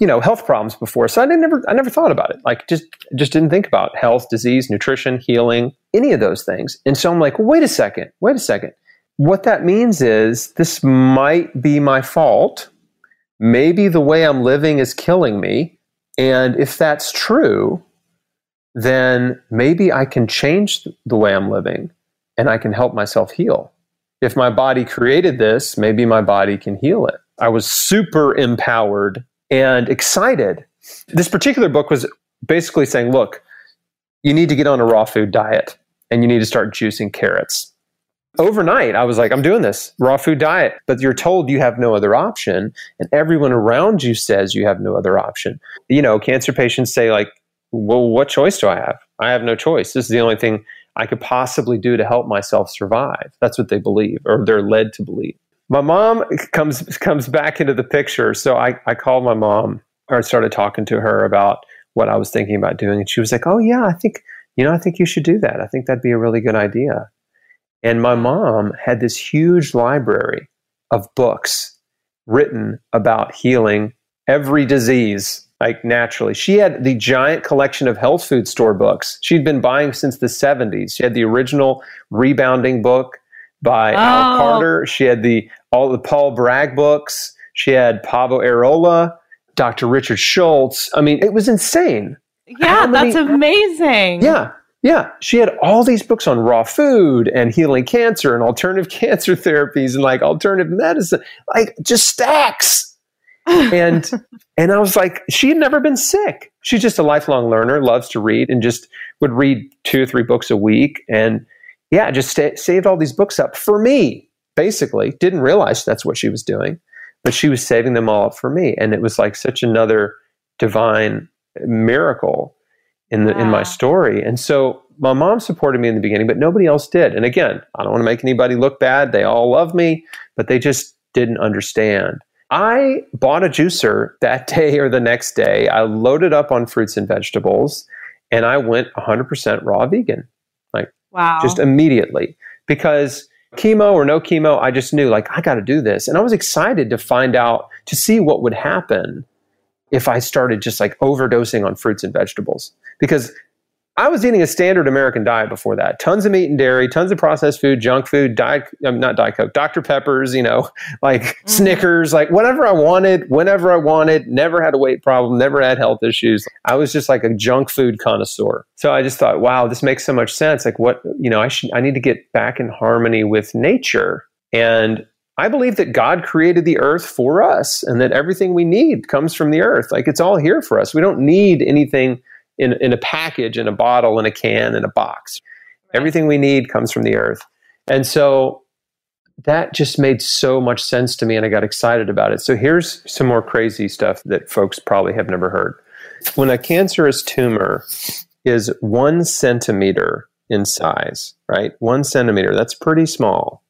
[SPEAKER 5] you know, health problems before. So I never, I never thought about it. Like just, just didn't think about health, disease, nutrition, healing, any of those things. And so I'm like, wait a second, wait a second what that means is this might be my fault. Maybe the way I'm living is killing me. And if that's true, then maybe I can change the way I'm living and I can help myself heal. If my body created this, maybe my body can heal it. I was super empowered and excited. This particular book was basically saying, look, you need to get on a raw food diet and you need to start juicing carrots. Overnight, I was like, I'm doing this raw food diet, but you're told you have no other option, and everyone around you says you have no other option. You know, cancer patients say, like, well, what choice do I have? I have no choice. This is the only thing I could possibly do to help myself survive. That's what they believe, or they're led to believe. My mom comes comes back into the picture, so I, I called my mom or started talking to her about what I was thinking about doing, and she was like, "Oh yeah, I think you know, I think you should do that. I think that'd be a really good idea." And my mom had this huge library of books written about healing every disease like naturally. She had the giant collection of health food store books she'd been buying since the 70s. She had the original rebounding book by oh. Al Carter. She had the all the Paul Bragg books. She had Paavo Airola, Dr. Richard Schulze. I mean, it was insane.
[SPEAKER 1] Yeah, many, that's amazing.
[SPEAKER 5] Yeah. Yeah, she had all these books on raw food and healing cancer and alternative *laughs* cancer therapies and like alternative medicine, like just stacks and *laughs* and I was like, she had never been sick. She's just a lifelong learner, loves to read, and just would read two or three books a week. And yeah, just st- saved all these books up for me. Basically, didn't realize that's what she was doing, but she was saving them all up for me, and it was like such another divine miracle in the in my story. And so my mom supported me in the beginning, but nobody else did. And again, I don't want to make anybody look bad. They all love me, but they just didn't understand. I bought a juicer that *laughs* day or the next day. I loaded up on fruits and vegetables and I went 100% raw vegan. Like, wow. Just immediately. Because chemo or no chemo, I just knew, like, I got to do this. And I was excited to find out, to see what would happen if I started just like overdosing on fruits and vegetables. Because I was eating a standard American diet before that. Tons of meat and dairy, tons of processed food, junk food, diet, um, not Diet Coke, Dr. Peppers, you know, *laughs* like mm-hmm. Snickers, like whatever I wanted, whenever I wanted, never had a weight problem, never had health issues. I was just like a junk food connoisseur. So I just thought, wow, this makes so much sense. Like what, you know, I should, I need to get back in harmony with nature. And I believe that God created the earth for us and that everything we need comes from the earth. Like it's all here for us. We don't need anything in, in a package, in a bottle, in a can, in a box. Right. Everything we need comes from the earth. And so that just made so much sense to me and I got excited about it. So here's some more crazy stuff that folks probably have never heard. When a cancerous tumor is one centimeter in size, right? One centimeter, that's pretty small.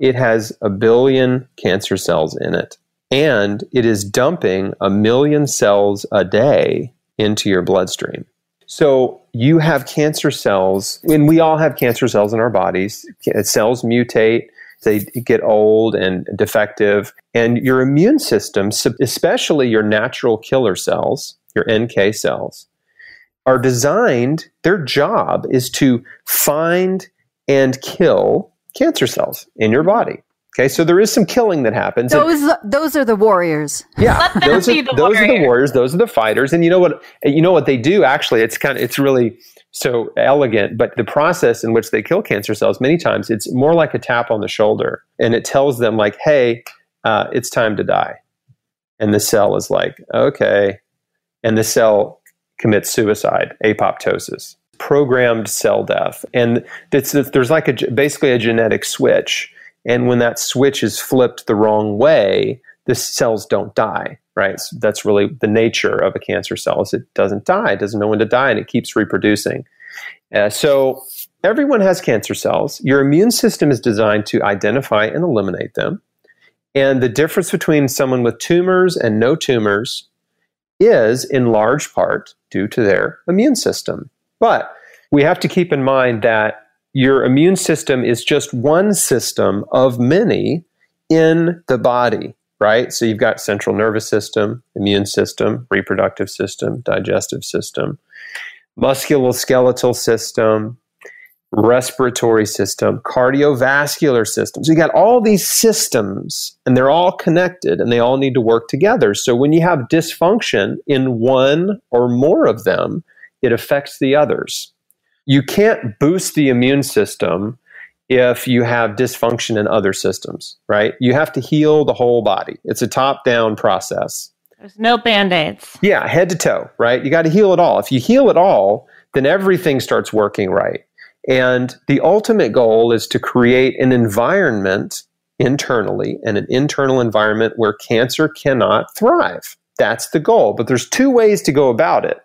[SPEAKER 5] It has a billion cancer cells in it. And it is dumping a million cells a day into your bloodstream. So you have cancer cells, and we all have cancer cells in our bodies. Cells mutate, they get old and defective, and your immune system, especially your natural killer cells, your NK cells, are designed, their job is to find and kill cancer cells in your body. Okay, so there is some killing that happens.
[SPEAKER 6] Those and, those are the warriors.
[SPEAKER 5] Yeah, those are those warrior. are the warriors. Those are the fighters. And you know what? You know what they do. Actually, it's kind of it's really so elegant. But the process in which they kill cancer cells, many times, it's more like a tap on the shoulder, and it tells them like, "Hey, uh, it's time to die." And the cell is like, "Okay," and the cell commits suicide, apoptosis, programmed cell death, and there's like a basically a genetic switch and when that switch is flipped the wrong way, the cells don't die, right? So that's really the nature of a cancer cell is it doesn't die, it doesn't know when to die, and it keeps reproducing. Uh, so everyone has cancer cells. Your immune system is designed to identify and eliminate them. And the difference between someone with tumors and no tumors is in large part due to their immune system. But we have to keep in mind that your immune system is just one system of many in the body, right? So you've got central nervous system, immune system, reproductive system, digestive system, musculoskeletal system, respiratory system, cardiovascular system. So you got all these systems and they're all connected and they all need to work together. So when you have dysfunction in one or more of them, it affects the others you can't boost the immune system if you have dysfunction in other systems, right? You have to heal the whole body. It's a top down process.
[SPEAKER 1] There's no band aids.
[SPEAKER 5] Yeah, head to toe, right? You got to heal it all. If you heal it all, then everything starts working right. And the ultimate goal is to create an environment internally and an internal environment where cancer cannot thrive. That's the goal. But there's two ways to go about it.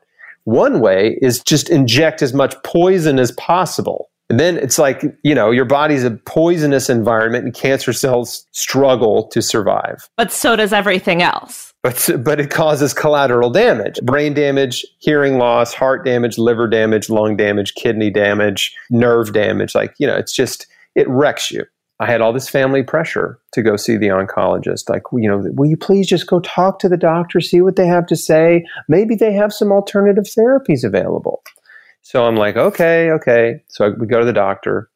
[SPEAKER 5] One way is just inject as much poison as possible. And then it's like, you know, your body's a poisonous environment and cancer cells struggle to survive.
[SPEAKER 1] But so does everything else.
[SPEAKER 5] But, but it causes collateral damage brain damage, hearing loss, heart damage, liver damage, lung damage, kidney damage, nerve damage. Like, you know, it's just, it wrecks you. I had all this family pressure to go see the oncologist. Like, you know, will you please just go talk to the doctor, see what they have to say? Maybe they have some alternative therapies available. So I'm like, okay, okay. So we go to the doctor,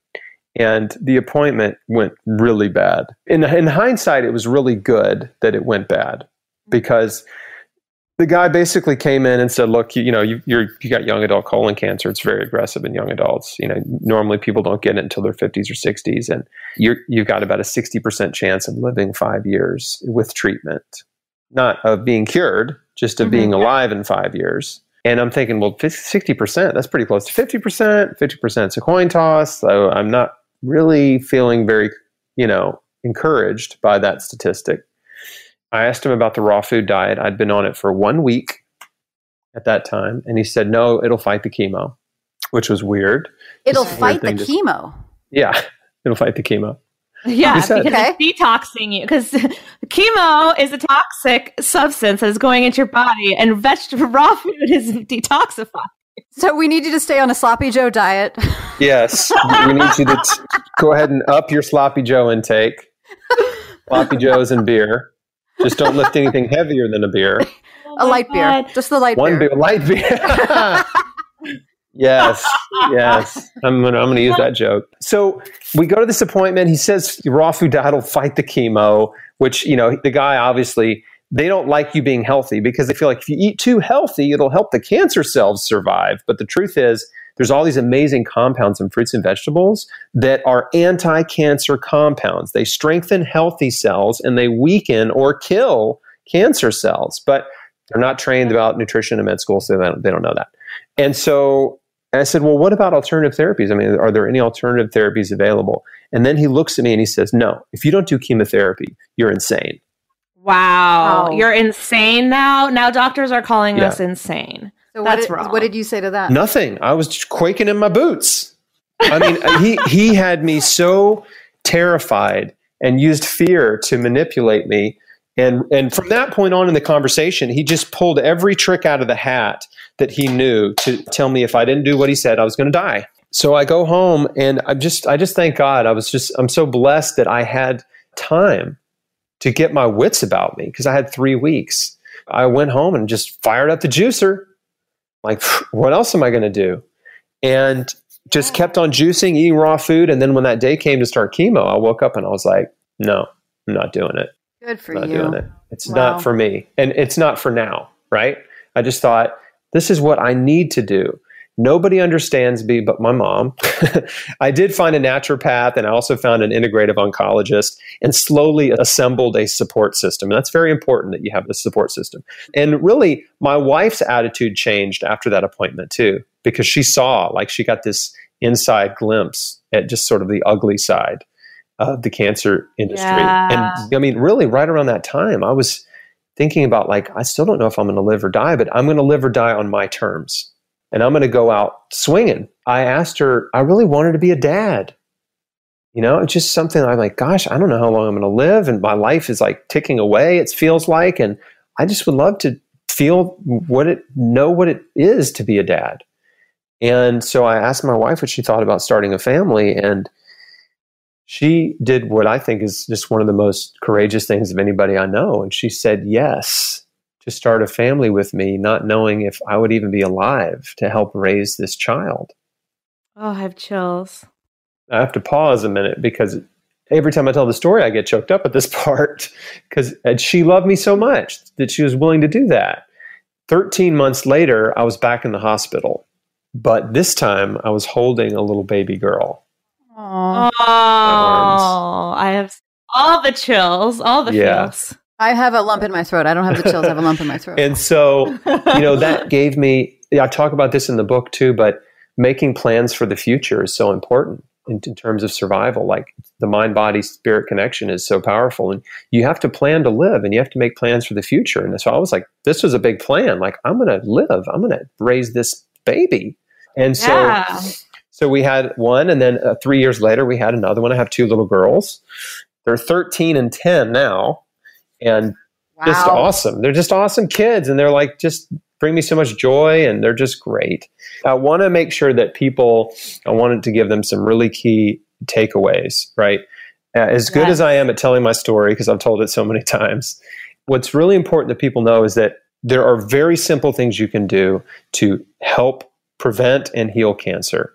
[SPEAKER 5] and the appointment went really bad. In, in hindsight, it was really good that it went bad because the guy basically came in and said, "Look, you, you know, you, you're you got young adult colon cancer. It's very aggressive in young adults. You know, normally people don't get it until their 50s or 60s, and you're you've got about a 60% chance of living five years with treatment, not of being cured, just of mm-hmm. being alive in five years." And I'm thinking, well, 60%, that's pretty close to 50%. 50% is a coin toss. So I'm not really feeling very, you know, encouraged by that statistic. I asked him about the raw food diet. I'd been on it for one week at that time, and he said, "No, it'll fight the chemo," which was weird. *laughs*
[SPEAKER 6] It'll fight the chemo.
[SPEAKER 5] Yeah, it'll fight the chemo.
[SPEAKER 1] Yeah, because okay. it's detoxing you. Because *laughs* chemo is a toxic substance that is going into your body, and vegetable *laughs* raw food is detoxifying.
[SPEAKER 6] So we need you to stay on a sloppy Joe diet.
[SPEAKER 5] Yes, we need you to t- go ahead and up your sloppy Joe intake. Sloppy Joes and beer. Just don't lift anything heavier than a beer. *laughs*
[SPEAKER 6] Oh a light God. beer. Just the light beer.
[SPEAKER 5] One
[SPEAKER 6] beer.
[SPEAKER 5] beer. Light beer. *laughs* yes. Yes. I'm gonna I'm gonna use that joke. So we go to this appointment. He says raw food diet will fight the chemo, which, you know, the guy obviously they don't like you being healthy because they feel like if you eat too healthy, it'll help the cancer cells survive. But the truth is, there's all these amazing compounds in fruits and vegetables that are anti cancer compounds. They strengthen healthy cells and they weaken or kill cancer cells. But they're not trained about nutrition in med school, so they don't, they don't know that. And so I said, Well, what about alternative therapies? I mean, are there any alternative therapies available? And then he looks at me and he says, No, if you don't do chemotherapy, you're insane.
[SPEAKER 1] Wow. You're insane now? Now doctors are calling yeah. us insane. So That's
[SPEAKER 6] what did,
[SPEAKER 1] wrong.
[SPEAKER 6] What did you say to that?
[SPEAKER 5] Nothing. I was quaking in my boots. I mean, *laughs* he he had me so terrified and used fear to manipulate me. And and from that point on in the conversation, he just pulled every trick out of the hat that he knew to tell me if I didn't do what he said, I was going to die. So I go home and I just I just thank God. I was just I'm so blessed that I had time to get my wits about me because I had 3 weeks. I went home and just fired up the juicer like, what else am I going to do? And just kept on juicing, eating raw food. And then when that day came to start chemo, I woke up and I was like, no, I'm not doing it.
[SPEAKER 6] Good for
[SPEAKER 5] I'm not
[SPEAKER 6] you.
[SPEAKER 5] doing it. It's wow. not for me. And it's not for now, right? I just thought, this is what I need to do. Nobody understands me but my mom. *laughs* I did find a naturopath and I also found an integrative oncologist and slowly assembled a support system. And that's very important that you have a support system. And really, my wife's attitude changed after that appointment too, because she saw, like, she got this inside glimpse at just sort of the ugly side of the cancer industry. Yeah. And I mean, really, right around that time, I was thinking about, like, I still don't know if I'm going to live or die, but I'm going to live or die on my terms and I'm going to go out swinging. I asked her, I really wanted to be a dad. You know, it's just something I'm like, gosh, I don't know how long I'm going to live. And my life is like ticking away, it feels like. And I just would love to feel what it, know what it is to be a dad. And so I asked my wife what she thought about starting a family. And she did what I think is just one of the most courageous things of anybody I know. And she said, yes to start a family with me, not knowing if I would even be alive to help raise this child.
[SPEAKER 1] Oh, I have chills.
[SPEAKER 5] I have to pause a minute because every time I tell the story, I get choked up at this *laughs* part because she loved me so much that she was willing to do that. 13 months later, I was back in the hospital, but this time I was holding a little baby girl.
[SPEAKER 1] Oh, I have all the chills, all the yeah. feels.
[SPEAKER 6] I have a lump in my throat. I don't have the chills. I have a lump in my *laughs* throat.
[SPEAKER 5] And so, you know, that *laughs* gave me I talk about this in the book too, but making plans for the future is so important in, in terms of survival. Like the mind body spirit connection is so powerful. And you have to plan to live and you have to make plans for the future. And so I was like, this was a big plan. Like, I'm going to live, I'm going to raise this baby. And so. Yeah. So we had one, and then uh, three years later, we had another one. I have two little girls. They're 13 and 10 now, and wow. just awesome. They're just awesome kids, and they're like just bring me so much joy and they're just great. I want to make sure that people, I wanted to give them some really key takeaways, right? As good yes. as I am at telling my story, because I've told it so many *laughs* times, what's really important that people know is that there are very simple things you can do to help prevent and heal cancer.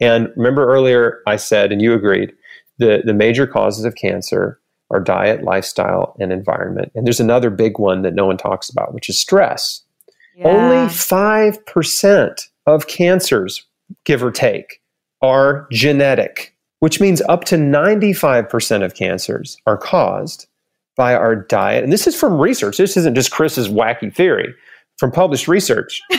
[SPEAKER 5] And remember earlier I said, and you agreed, the, the major causes of cancer are diet, lifestyle, and environment. And there's another big one that no one talks about, which is stress. Yeah. Only 5% of cancers, give or take, are genetic, which means up to 95% of cancers are caused by our diet. And this is from research. This isn't just Chris's wacky theory from published research. *laughs*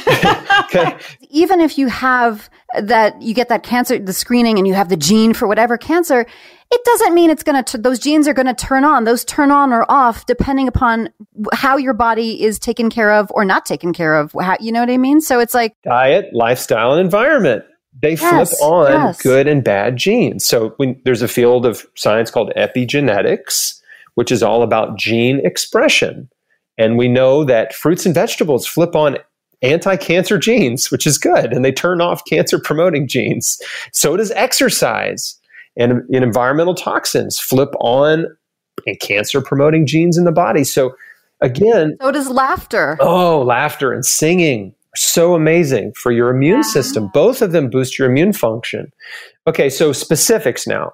[SPEAKER 6] okay. Even if you have that, you get that cancer, the screening, and you have the gene for whatever cancer, it doesn't mean it's going to, those genes are going to turn on. Those turn on or off depending upon how your body is taken care of or not taken care of. How, you know what I mean? So it's like
[SPEAKER 5] diet, lifestyle, and environment. They yes, flip on yes. good and bad genes. So when there's a field of science called epigenetics, which is all about gene expression. And we know that fruits and vegetables flip on anti cancer genes, which is good, and they turn off cancer promoting genes. So does exercise and, and environmental toxins flip on and cancer promoting genes in the body. So, again,
[SPEAKER 6] so does laughter.
[SPEAKER 5] Oh, laughter and singing so amazing for your immune yeah. system. Both of them boost your immune function. Okay, so specifics now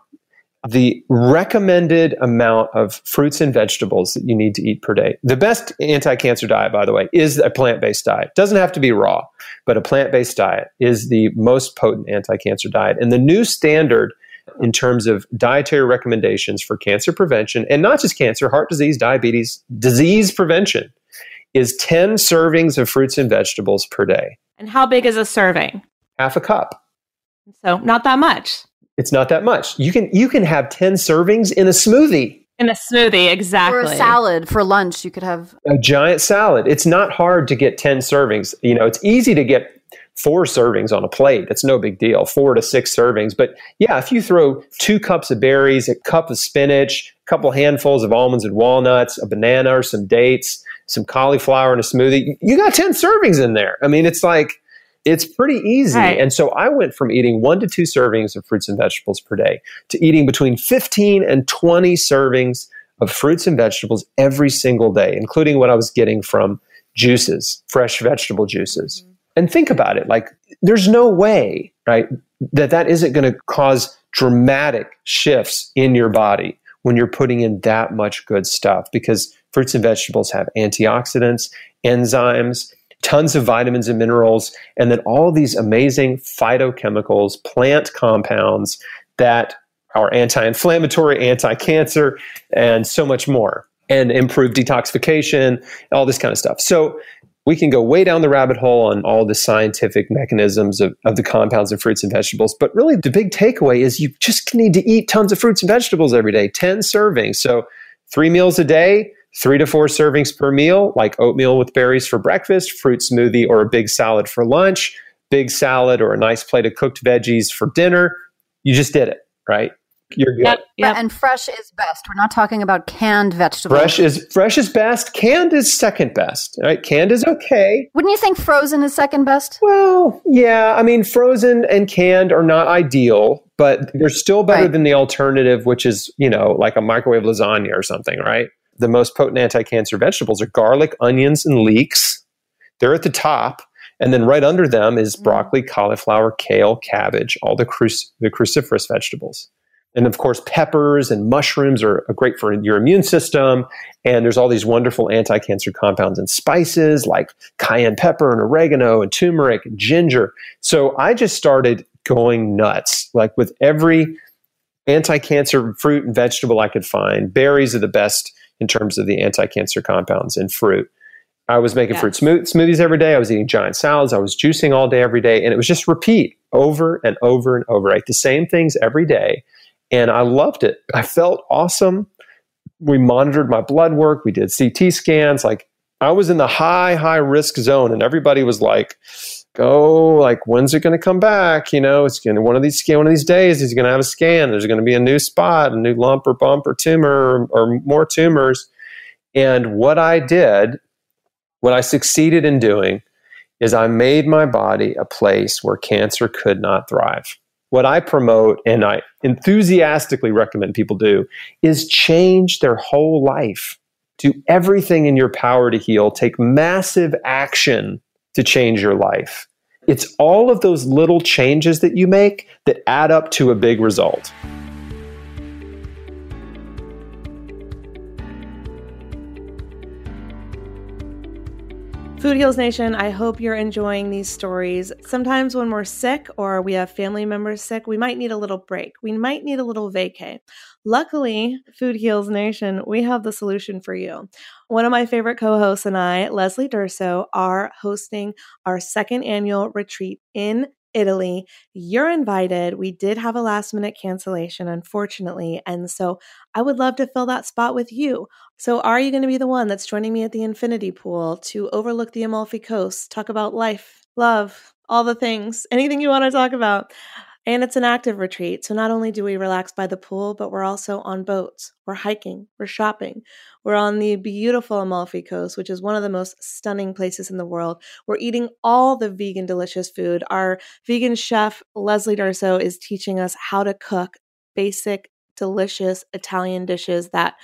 [SPEAKER 5] the recommended amount of fruits and vegetables that you need to eat per day. The best anti cancer diet, by the way, is a plant based diet. Doesn't have to be raw, but a plant based diet is the most potent anti cancer diet. And the new standard in terms of dietary recommendations for cancer prevention, and not just cancer, heart disease, diabetes, disease prevention, is 10 servings of fruits and vegetables per day.
[SPEAKER 1] And how big is a serving?
[SPEAKER 5] Half a cup.
[SPEAKER 1] So, not that much.
[SPEAKER 5] It's not that much. You can you can have 10 servings in a smoothie.
[SPEAKER 1] In a smoothie, exactly.
[SPEAKER 6] Or a salad for lunch, you could have
[SPEAKER 5] a giant salad. It's not hard to get 10 servings. You know, it's easy to get four servings on a plate. That's no big deal. Four to six servings. But yeah, if you throw two cups of berries, a cup of spinach, a couple handfuls of almonds and walnuts, a banana or some dates, some cauliflower in a smoothie, you got 10 servings in there. I mean, it's like it's pretty easy. Right. And so I went from eating one to two servings of fruits and vegetables per day to eating between 15 and 20 servings of fruits and vegetables every single day, including what I was getting from juices, fresh vegetable juices. And think about it like, there's no way, right, that that isn't going to cause dramatic shifts in your body when you're putting in that much good stuff because fruits and vegetables have antioxidants, enzymes, tons of vitamins and minerals, and then all these amazing phytochemicals, plant compounds that are anti inflammatory, anti cancer, and so much more, and improve detoxification, all this kind of stuff. So, we can go way down the rabbit hole on all the scientific mechanisms of, of the compounds in fruits and vegetables. But really, the big takeaway is you just need to eat tons of fruits and vegetables every day, 10 servings. So, three meals a day, three to four servings per meal, like oatmeal with berries for breakfast, fruit smoothie, or a big salad for lunch, big salad or a nice plate of cooked veggies for dinner. You just did it, right? You're good. Yep,
[SPEAKER 6] yep. And fresh is best. We're not talking about canned vegetables.
[SPEAKER 5] Fresh is fresh is best. Canned is second best. Right? Canned is okay.
[SPEAKER 6] Wouldn't you think frozen is second best?
[SPEAKER 5] Well, yeah. I mean, frozen and canned are not ideal, but they're still better right. than the alternative, which is you know like a microwave lasagna or something, right? the most potent anti-cancer vegetables are garlic, onions, and leeks. They're at the top, and then right under them is mm. broccoli, cauliflower, kale, cabbage, all the, cruc- the cruciferous vegetables. And of course, peppers and mushrooms are great for your immune system. And there's all these wonderful anti cancer compounds and spices like cayenne pepper and oregano and turmeric and ginger. So I just started going nuts, like with every anti cancer fruit and vegetable I could find. Berries are the best in terms of the anti cancer compounds in fruit. I was making
[SPEAKER 1] Yes.
[SPEAKER 5] fruit smooth- smoothies every day. I was eating giant salads. I was juicing all day, every day. And it was just repeat over and over and over. I ate the same things every day. And I loved it. I felt awesome. We monitored my blood work. We did CT scans. Like I was in the high, high risk zone. And everybody was like, go, like, when's it going to come back? You know, it's going to, one of these scan, one of these days, he's going to have a scan. There's going to be a new spot, a new lump or bump or tumor or, or more tumors. And what I did what I succeeded in doing is I made my body a place where cancer could not thrive. What I promote and I enthusiastically recommend people do is change their whole life. Do everything in your power to heal. Take massive action to change your life. It's all of those little changes that you make that add up to a big result.
[SPEAKER 1] Food Heals Nation, I hope you're enjoying these stories. Sometimes when we're sick or we have family members sick, we might need a little break. We might need a little vacay. Luckily, Food Heals Nation, we have the solution for you. One of my favorite co hosts and I, Leslie Durso, are hosting our second annual retreat in Italy. You're invited. We did have a last minute cancellation, unfortunately. And so I would love to fill that spot with you. So, are you going to be the one that's joining me at the infinity pool to overlook the Amalfi Coast, talk about life, love, all the things, anything you want to talk about? And it's an active retreat. So, not only do we relax by the pool, but we're also on boats, we're hiking, we're shopping. We're on the beautiful Amalfi Coast, which is one of the most stunning places in the world. We're eating all the vegan, delicious food. Our vegan chef, Leslie Durso, is teaching us how to cook basic, delicious Italian dishes that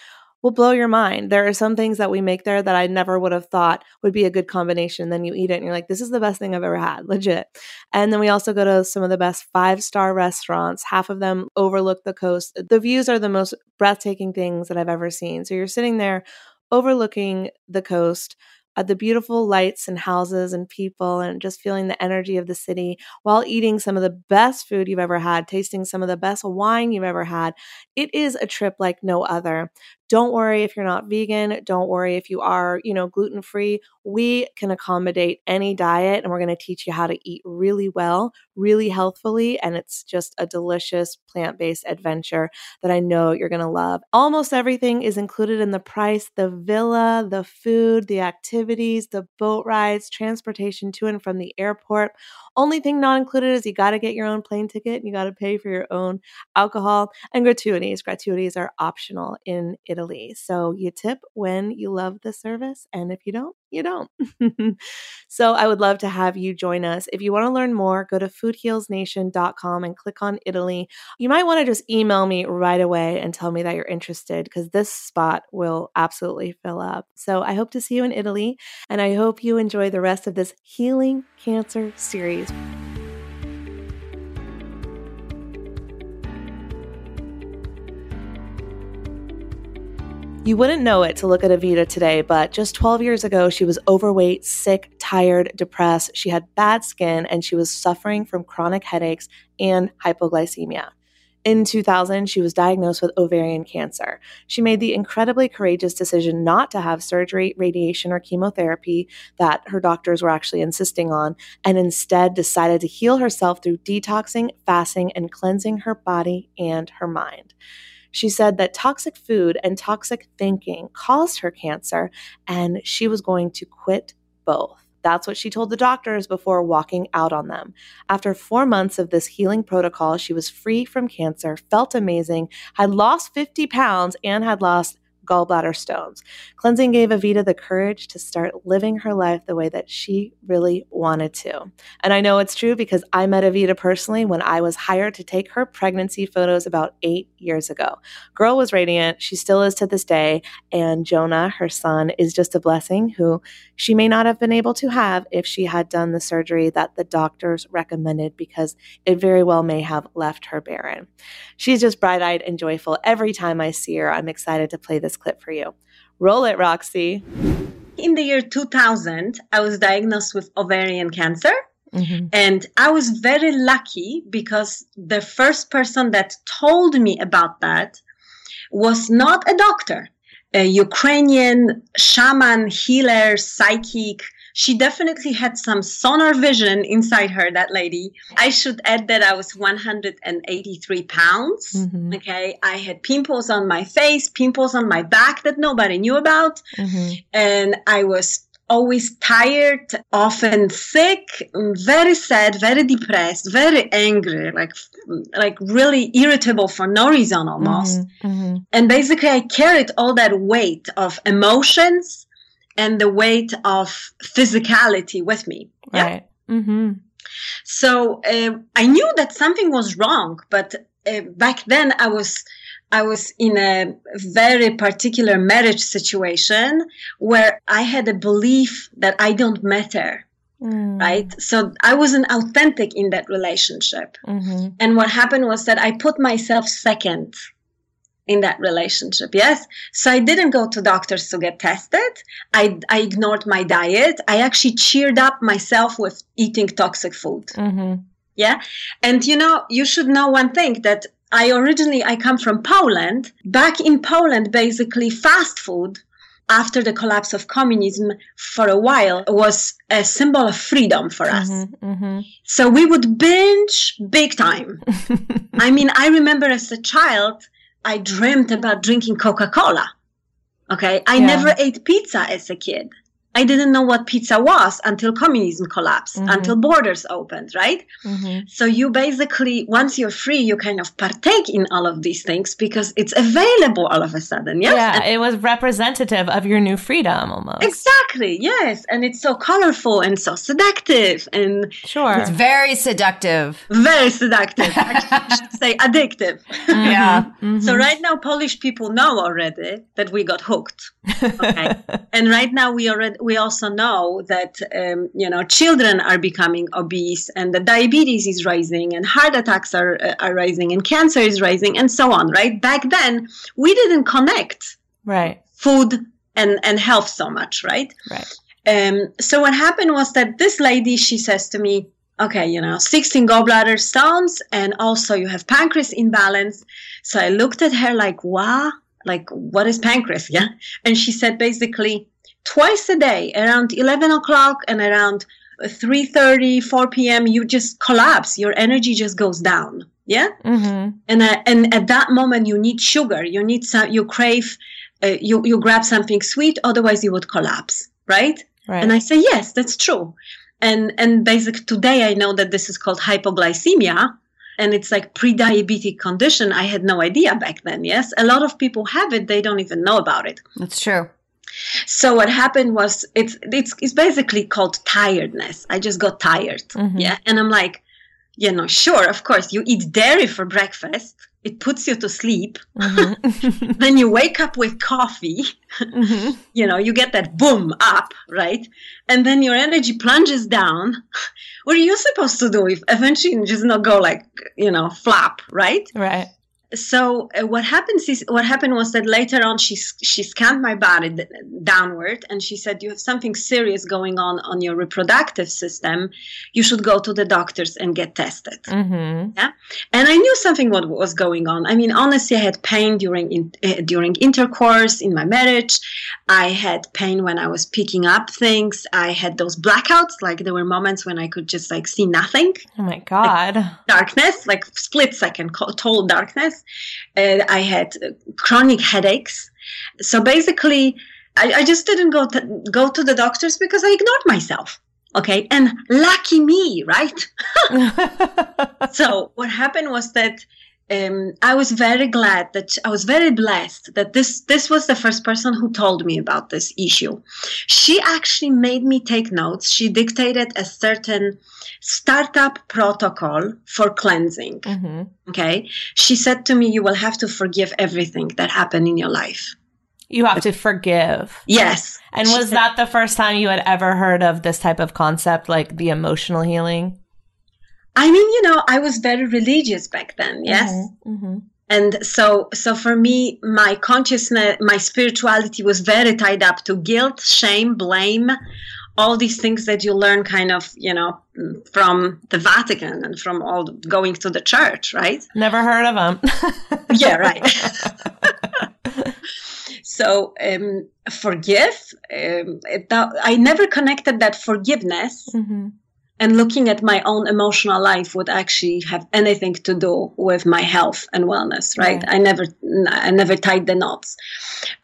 [SPEAKER 1] will blow your mind. There are some things that we make there that I never would have thought would be a good combination. Then you eat it and you're like, this is the best thing I've ever had, legit. And then we also go to some of the best five star restaurants. Half of them overlook the coast. The views are the most breathtaking things that I've ever seen. So you're sitting there overlooking the coast. Uh, the beautiful lights and houses and people, and just feeling the energy of the city while eating some of the best food you've ever had, tasting some of the best wine you've ever had. It is a trip like no other. Don't worry if you're not vegan. Don't worry if you are, you know, gluten free. We can accommodate any diet and we're going to teach you how to eat really well, really healthfully. And it's just a delicious plant based adventure that I know you're going to love. Almost everything is included in the price the villa, the food, the activities, the boat rides, transportation to and from the airport. Only thing not included is you got to get your own plane ticket and you got to pay for your own alcohol and gratuities. Gratuities are optional in Italy. So you tip when you love the service, and if you don't, you don't. *laughs* so I would love to have you join us. If you want to learn more, go to foodhealsnation.com and click on Italy. You might want to just email me right away and tell me that you're interested because this spot will absolutely fill up. So I hope to see you in Italy, and I hope you enjoy the rest of this Healing Cancer series. You wouldn't know it to look at Avita today, but just 12 years ago, she was overweight, sick, tired, depressed. She had bad skin and she was suffering from chronic headaches and hypoglycemia. In 2000, she was diagnosed with ovarian cancer. She made the incredibly courageous decision not to have surgery, radiation, or chemotherapy that her doctors were actually insisting on, and instead decided to heal herself through detoxing, fasting, and cleansing her body and her mind. She said that toxic food and toxic thinking caused her cancer, and she was going to quit both. That's what she told the doctors before walking out on them. After four months of this healing protocol, she was free from cancer, felt amazing, had lost 50 pounds, and had lost gallbladder stones. Cleansing gave Avita the courage to start living her life the way that she really wanted to. And I know it's true because I met Avita personally when I was hired to take her pregnancy photos about eight years ago. Girl was radiant. She still is to this day. And Jonah, her son, is just a blessing who she may not have been able to have if she had done the surgery that the doctors recommended because it very well may have left her barren. She's just bright eyed and joyful every time I see her. I'm excited to play this clip for you. Roll it, Roxy.
[SPEAKER 2] In the year 2000, I was diagnosed with ovarian cancer. Mm-hmm. And I was very lucky because the first person that told me about that was not a doctor. a Ukrainian shaman, healer, psychic. She definitely had some sonar vision inside her, that lady. I should add that I was 183 pounds. Mm-hmm. Okay. I had pimples on my face, pimples on my back that nobody knew about. Mm-hmm. And I was always tired, often sick, very sad, very depressed, very angry, like like really irritable for no reason almost. Mm-hmm, mm-hmm. And basically I carried all that weight of emotions and the weight of physicality with me.
[SPEAKER 1] Right. Yeah? Mm-hmm.
[SPEAKER 2] So uh, I knew that something was wrong, but uh, back then I was I was in a very particular marriage situation where I had a belief that I don't matter. Mm. Right. So I wasn't authentic in that relationship. Mm-hmm. And what happened was that I put myself second in that relationship. Yes. So I didn't go to doctors to get tested. I, I ignored my diet. I actually cheered up myself with eating toxic food. Mm-hmm. Yeah. And you know, you should know one thing that I originally I come from Poland. Back in Poland, basically fast food after the collapse of communism for a while was a symbol of freedom for us. Mm-hmm, mm-hmm. So we would binge big time. *laughs* I mean, I remember as a child, I dreamed about drinking Coca-Cola. Okay. I yeah. never ate pizza as a kid. I didn't know what pizza was until communism collapsed, mm-hmm. until borders opened, right? Mm-hmm. So you basically, once you're free, you kind of partake in all of these things because it's available all of a sudden. Yes?
[SPEAKER 1] Yeah, and it was representative of your new freedom almost.
[SPEAKER 2] Exactly, yes. And it's so colorful and so seductive and
[SPEAKER 1] sure.
[SPEAKER 6] It's very seductive.
[SPEAKER 2] Very seductive. *laughs* I should say addictive.
[SPEAKER 6] Mm-hmm. Yeah. Mm-hmm.
[SPEAKER 2] So right now Polish people know already that we got hooked. Okay. *laughs* and right now we already we also know that um, you know children are becoming obese and the diabetes is rising and heart attacks are uh, are rising and cancer is rising and so on right? Back then we didn't connect
[SPEAKER 1] right.
[SPEAKER 2] food and and health so much right?
[SPEAKER 1] Right.
[SPEAKER 2] Um, so what happened was that this lady she says to me okay you know 16 gallbladder stones and also you have pancreas imbalance. So i looked at her like wow like what is pancreas? Yeah. And she said basically twice a day around 11 o'clock and around 3.30 4 p.m you just collapse. Your energy just goes down. Yeah? Mm-hmm. and uh, and at that moment you need sugar. You need some you crave uh, you you grab something sweet otherwise you would collapse right?
[SPEAKER 1] Right.
[SPEAKER 2] And i say yes that's true. And and basically today i know that this is called hypoglycemia and it's like pre-diabetic condition. I had no idea back then yes? A lot of people have it. They don't even know about it.
[SPEAKER 6] That's true
[SPEAKER 2] so what happened was it's it's it's basically called tiredness. I just got tired. Mm-hmm. Yeah. And I'm like, you know, sure, of course, you eat dairy for breakfast. It puts you to sleep. Mm-hmm. *laughs* then you wake up with coffee. Mm-hmm. *laughs* You know, you get that boom up, right? And then your energy plunges down. *laughs* What are you supposed to do if eventually you just not go like, you know, flap, right?
[SPEAKER 1] Right
[SPEAKER 2] so uh, what happens is what happened was that later on she she scanned my body downward and she said you have something serious going on on your reproductive system. You should go to the doctors and get tested. Mm-hmm. yeah? And i knew something what was going on. I mean honestly i had pain during in, uh, during intercourse in my marriage. I had pain when i was picking up things. I had those blackouts like there were moments when i could just like see nothing.
[SPEAKER 1] Oh my god.
[SPEAKER 2] Like darkness like split second total darkness uh, I had chronic headaches. So basically, I, I just didn't go to, go to the doctors because I ignored myself. Okay, and lucky me, right? *laughs* so what happened was that um, I was very glad that I was very blessed that this this was the first person who told me about this issue. She actually made me take notes. She dictated a certain startup protocol for cleansing. Mm-hmm. Okay. She said to me, You will have to forgive everything that happened in your life.
[SPEAKER 1] You have to forgive.
[SPEAKER 2] Yes.
[SPEAKER 1] And was that the first time you had ever heard of this type of concept, like the emotional healing?
[SPEAKER 2] I mean, you know, I was very religious back then. Yes. Mm-hmm. Mm-hmm. And so, so for me, my consciousness, my spirituality was very tied up to guilt, shame, blame, all these things that you learn kind of you know from the vatican and from all going to the church right
[SPEAKER 1] never heard of them *laughs*
[SPEAKER 2] yeah right *laughs* So um, forgive. Um, it, I never connected that forgiveness
[SPEAKER 1] Mm-hmm.
[SPEAKER 2] And looking at my own emotional life would actually have anything to do with my health and wellness right?
[SPEAKER 1] Right.
[SPEAKER 2] i never i never tied the knots.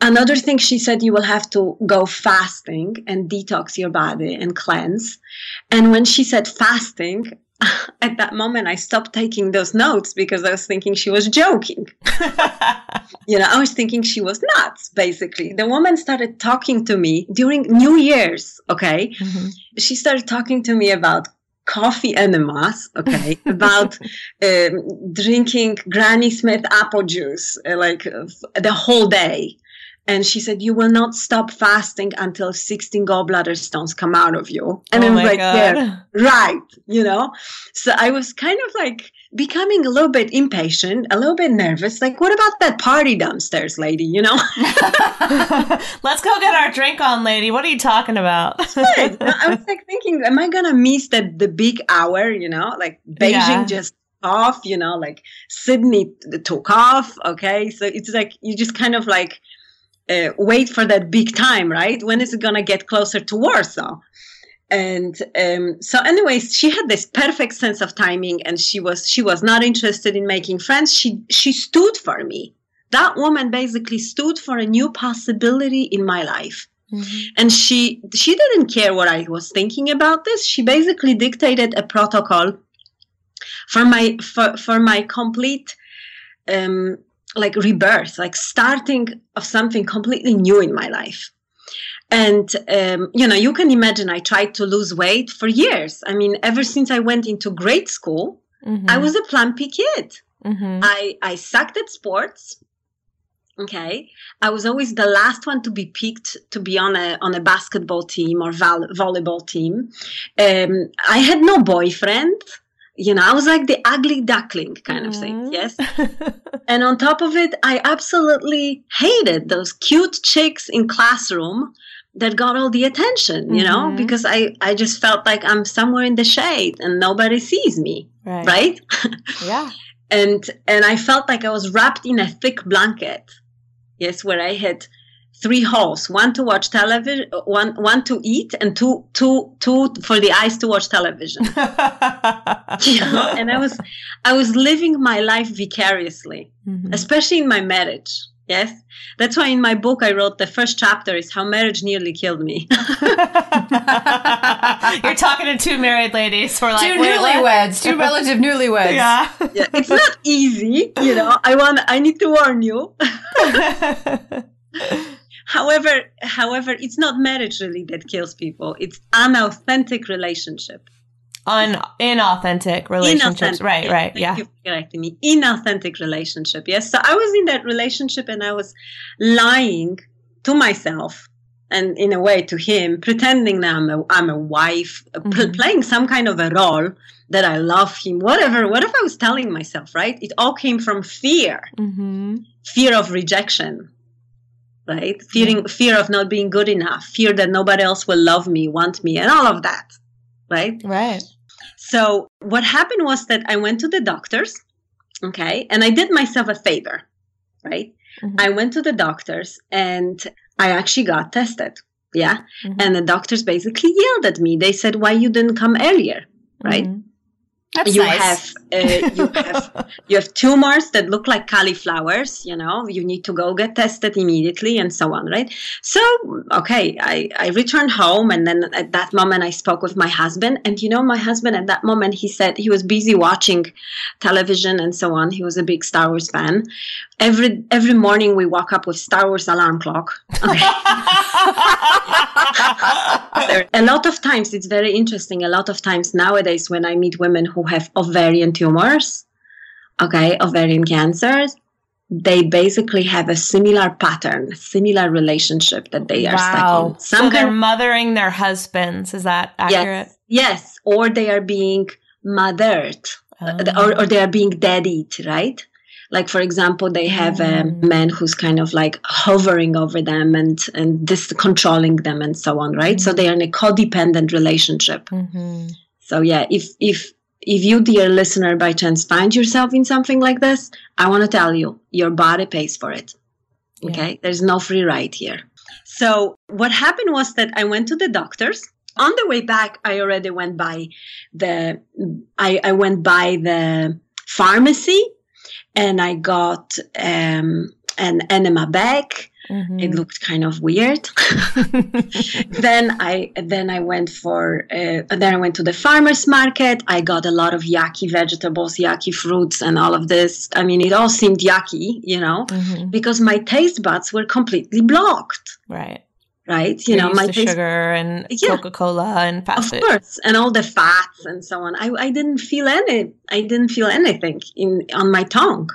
[SPEAKER 2] Another thing she said you will have to go fasting and detox your body and cleanse. And when she said fasting *laughs* at that moment i stopped taking those notes because i was thinking she was joking *laughs* *laughs* you know i was thinking she was nuts basically the woman started talking to me during new year's okay
[SPEAKER 1] Mhm.
[SPEAKER 2] she started talking to me about coffee enemas, okay, about um, drinking Granny Smith apple juice uh, like uh, the whole day. And she said, You will not stop fasting until 16 gallbladder stones come out of you. And
[SPEAKER 1] oh
[SPEAKER 2] I was like,
[SPEAKER 1] god.
[SPEAKER 2] Yeah, right, you know? So I was kind of like becoming a little bit impatient, a little bit nervous. Like, what about that party downstairs, lady, you know? *laughs*
[SPEAKER 1] Let's go get our drink on, lady. What are you talking about?
[SPEAKER 2] Right. I was like thinking, am I gonna miss that the big hour? You know, like Beijing
[SPEAKER 1] Yeah.
[SPEAKER 2] just off. You know, like Sydney took off. Okay, so it's like you just kind of like uh, wait for that big time, right? When is it gonna get closer to Warsaw? And um, so, anyways, she had this perfect sense of timing, and she was she was not interested in making friends. She she stood for me. That woman basically stood for a new possibility in my life
[SPEAKER 1] Mhm.
[SPEAKER 2] and she she didn't care what i was thinking about this she basically dictated a protocol for my for, for my complete um like rebirth like starting of something completely new in my life and um, you know you can imagine i tried to lose weight for years i mean ever since i went into grade school
[SPEAKER 1] Mhm.
[SPEAKER 2] i was a plumpy kid
[SPEAKER 1] Mhm.
[SPEAKER 2] I I sucked at sports. Okay, I was always the last one to be picked to be on a on a basketball team or vol- volleyball team. Um, I had no boyfriend. You know, I was like the ugly duckling kind of thing.
[SPEAKER 1] Mhm.
[SPEAKER 2] Yes, *laughs* and on top of it, I absolutely hated those cute chicks in classroom that got all the attention. You know,
[SPEAKER 1] Mhm.
[SPEAKER 2] because I I just felt like I'm somewhere in the shade and nobody sees me.
[SPEAKER 1] right.
[SPEAKER 2] Right *laughs*
[SPEAKER 1] Yeah.
[SPEAKER 2] and and I felt like I was wrapped in a thick blanket. Yes, where I had three holes: one to watch television, one one to eat, and two two two for the eyes to watch television. *laughs* *laughs* You know? and I was I was living my life vicariously,
[SPEAKER 1] Mhm.
[SPEAKER 2] especially in my marriage. Yes, that's why in my book I wrote the first chapter is how marriage nearly killed me. *laughs*
[SPEAKER 1] You're talking to two married ladies. We're like,
[SPEAKER 6] two newlyweds, two relative newlyweds.
[SPEAKER 1] Yeah.
[SPEAKER 2] yeah, it's not easy, you know. I want I need to warn you. However, however, it's not marriage really that kills people. It's unauthentic relationship.
[SPEAKER 1] Un inauthentic relationships.
[SPEAKER 2] Inauthentic.
[SPEAKER 1] Right,
[SPEAKER 2] Yeah,
[SPEAKER 1] right.
[SPEAKER 2] Thank
[SPEAKER 1] Yeah.
[SPEAKER 2] you for correcting me. Inauthentic relationship. Yes. So I was in that relationship and I was lying to myself and in a way to him, pretending that I'm a, I'm a wife, uh,
[SPEAKER 1] Mhm.
[SPEAKER 2] playing some kind of a role that I love him, whatever, whatever I was telling myself, right? It all came from fear
[SPEAKER 1] Mm-hmm.
[SPEAKER 2] fear of rejection right fearing fear of not being good enough fear that nobody else will love me want me and all of that right
[SPEAKER 1] Right.
[SPEAKER 2] so what happened was that i went to the doctors okay and i did myself a favor right
[SPEAKER 1] Mhm.
[SPEAKER 2] i went to the doctors and i actually got tested yeah
[SPEAKER 1] Mhm.
[SPEAKER 2] and the doctors basically yelled at me they said why you didn't come earlier right
[SPEAKER 1] Mhm.
[SPEAKER 6] That's
[SPEAKER 2] you
[SPEAKER 6] nice.
[SPEAKER 2] have uh, you have *laughs* you have tumors that look like cauliflowers you know you need to go get tested immediately and so on right so okay i i returned home and then at that moment i spoke with my husband and you know my husband at that moment he said he was busy watching television and so on he was a big star wars fan every every morning we woke up with star wars alarm clock okay. *laughs* There- a lot of times it's very interesting a lot of times nowadays when i meet women who have ovarian tumors okay ovarian cancers they basically have a similar pattern similar relationship that they are stuck
[SPEAKER 1] wow.
[SPEAKER 2] in
[SPEAKER 1] So they're
[SPEAKER 2] kind
[SPEAKER 1] mothering their husbands. Is that accurate?
[SPEAKER 2] yes yes or they are being mothered
[SPEAKER 1] Oh.
[SPEAKER 2] or, or they are being daddied right like for example they have a
[SPEAKER 1] Mm.
[SPEAKER 2] man who's kind of like hovering over them and and this controlling them and so on right so
[SPEAKER 1] Mm.
[SPEAKER 2] they are in a codependent relationship
[SPEAKER 1] Mhm.
[SPEAKER 2] so yeah if if if you dear listener by chance find yourself in something like this i want to tell you your body pays for it Okay. There's no free ride here. So what happened was that I went to the doctors. On the way back, I already went by the I, I went by the pharmacy and I got um, an enema bag.
[SPEAKER 1] Mhm.
[SPEAKER 2] It looked kind of weird. *laughs* then I then I went for uh, then I went to the farmers market. I got a lot of yucky vegetables, yucky fruits, and all of this. I mean, it all seemed yucky, you know,
[SPEAKER 1] Mhm.
[SPEAKER 2] because my taste buds were completely blocked.
[SPEAKER 1] Right.
[SPEAKER 2] Right, you
[SPEAKER 1] You're
[SPEAKER 2] know, my taste
[SPEAKER 1] sugar and
[SPEAKER 2] Yeah.
[SPEAKER 1] Coca Cola and fast
[SPEAKER 2] of
[SPEAKER 1] food.
[SPEAKER 2] course and all the fats and so on i, I didn't feel any i didn't feel anything in on my tongue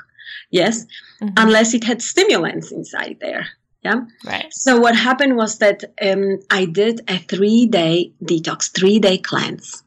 [SPEAKER 2] yes
[SPEAKER 1] Mhm.
[SPEAKER 2] unless it had stimulants inside there yeah
[SPEAKER 1] Right.
[SPEAKER 2] so what happened was that um, i did a three day detox three day cleanse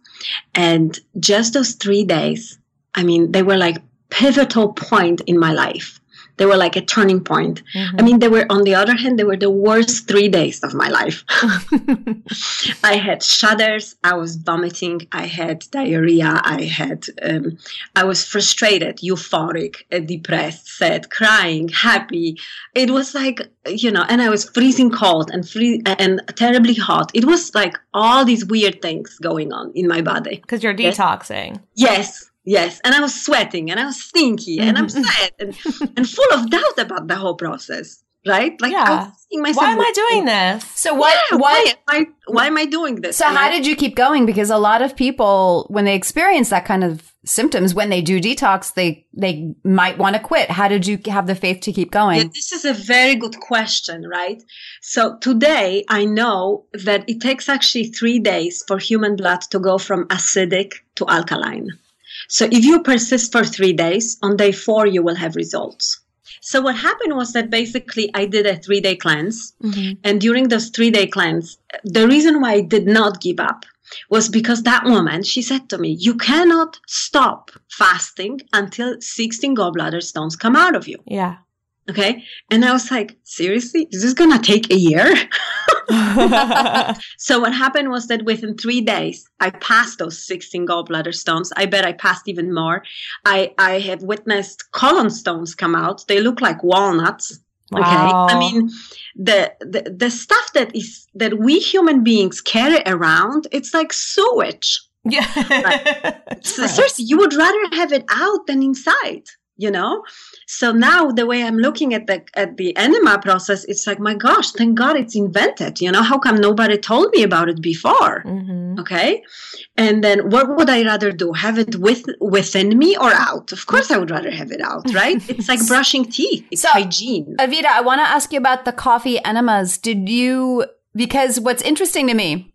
[SPEAKER 2] and just those three days i mean they were like pivotal point in my life they were like a turning point
[SPEAKER 1] Mhm.
[SPEAKER 2] i mean they were on the other hand they were the worst three days of my life *laughs* I had shudders. I was vomiting. I had diarrhea. I had, um, I was frustrated, euphoric, uh, depressed, sad, crying, happy. It was like, you know, and I was freezing cold and free and terribly hot. It was like all these weird things going on in my body.
[SPEAKER 1] Because you're detoxing.
[SPEAKER 2] Yes. Yes, and I was sweating, and I was stinky, and I'm
[SPEAKER 1] Mhm.
[SPEAKER 2] sad, and, and full of doubt about the whole process. Right? Like, I
[SPEAKER 1] Yeah.
[SPEAKER 2] was asking myself,
[SPEAKER 1] Why am I doing this?
[SPEAKER 6] So what?
[SPEAKER 2] Yeah,
[SPEAKER 6] what?
[SPEAKER 2] why, am I, why am I doing this?
[SPEAKER 6] So
[SPEAKER 2] And
[SPEAKER 6] how did you keep going? Because a lot of people, when they experience that kind of symptoms, when they do detox, they they might want to quit. How did you have the faith to keep
[SPEAKER 2] Yeah,
[SPEAKER 6] going?
[SPEAKER 2] this is a very good question, right? So today I know that it takes actually three days for human blood to go from acidic to alkaline. So if you persist for three days, on day four you will have results. So what happened was that basically I did a three day cleanse.
[SPEAKER 1] Mhm.
[SPEAKER 2] And during those three day cleanse, the reason why I did not give up was because that woman, she said to me, you cannot stop fasting until 16 gallbladder stones come out of you.
[SPEAKER 1] Yeah.
[SPEAKER 2] Okay. And I was like, seriously? Is this going to take a year? *laughs* so what happened was that within three days, I passed those 16 gallbladder stones. I bet I passed even more. I, I have witnessed colon stones come out. They look like walnuts. Okay. I mean, the, the, the stuff that is, that we human beings carry around, it's like sewage.
[SPEAKER 1] yeah. *laughs*
[SPEAKER 2] So seriously, you would rather have it out than inside, you know? So now the way I'm looking at the at the enema process, it's like, my gosh, thank God it's invented. You know, how come nobody told me about it before?
[SPEAKER 1] hmm
[SPEAKER 2] Okay. And then what would I rather do? Have it with within me or out? Of course I would rather have it out, right? *laughs* It's like brushing teeth. It's
[SPEAKER 6] So-
[SPEAKER 2] hygiene.
[SPEAKER 6] Avita, I want to ask you about the coffee enemas. Did you, because what's interesting to me,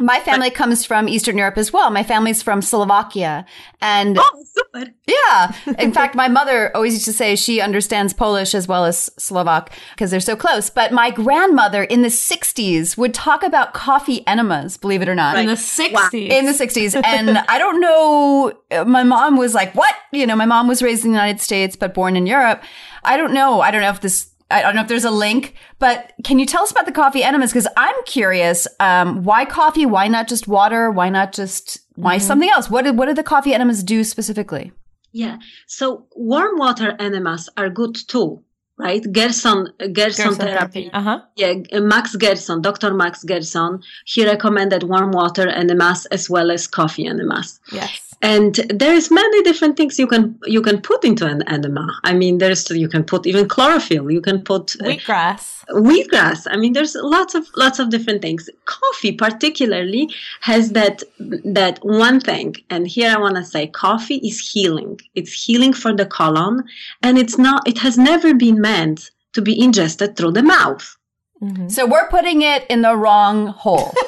[SPEAKER 6] my family comes from Eastern Europe as well. My family's from Slovakia. And
[SPEAKER 2] oh, super.
[SPEAKER 6] yeah, *laughs* in fact, my mother always used to say she understands Polish as well as Slovak because they're so close. But my grandmother in the 60s would talk about coffee enemas, believe it or not.
[SPEAKER 1] In the 60s.
[SPEAKER 6] In the 60s. And I don't know, uh, my mom was like, what? You know, my mom was raised in the United States, but born in Europe. I don't know. I don't know if this, I don't know if there's a link, but can you tell us about the coffee enemas? Because I'm curious, um, why coffee? Why not just water? Why not just, why something else? What did what do the coffee enemas do specifically?
[SPEAKER 2] Yeah. So warm water enemas are good too, right? Gerson, Gerson, therapy.
[SPEAKER 1] Uh huh.
[SPEAKER 2] Yeah, uh, Max Gerson, Dr. Max Gerson, he recommended warm water enemas as well as coffee enemas.
[SPEAKER 1] Yes.
[SPEAKER 2] And there's many different things you can you can put into an enema. I mean, there's you can put even chlorophyll. You can put uh,
[SPEAKER 1] Wheatgrass.
[SPEAKER 2] wheatgrass. I mean, there's lots of lots of different things. Coffee, particularly, has that that one thing. And here I want to say, coffee is healing. It's healing for the colon, and it's not. It has never been meant to be ingested through the mouth.
[SPEAKER 1] Hmm
[SPEAKER 6] So we're putting it in the wrong hole. *laughs*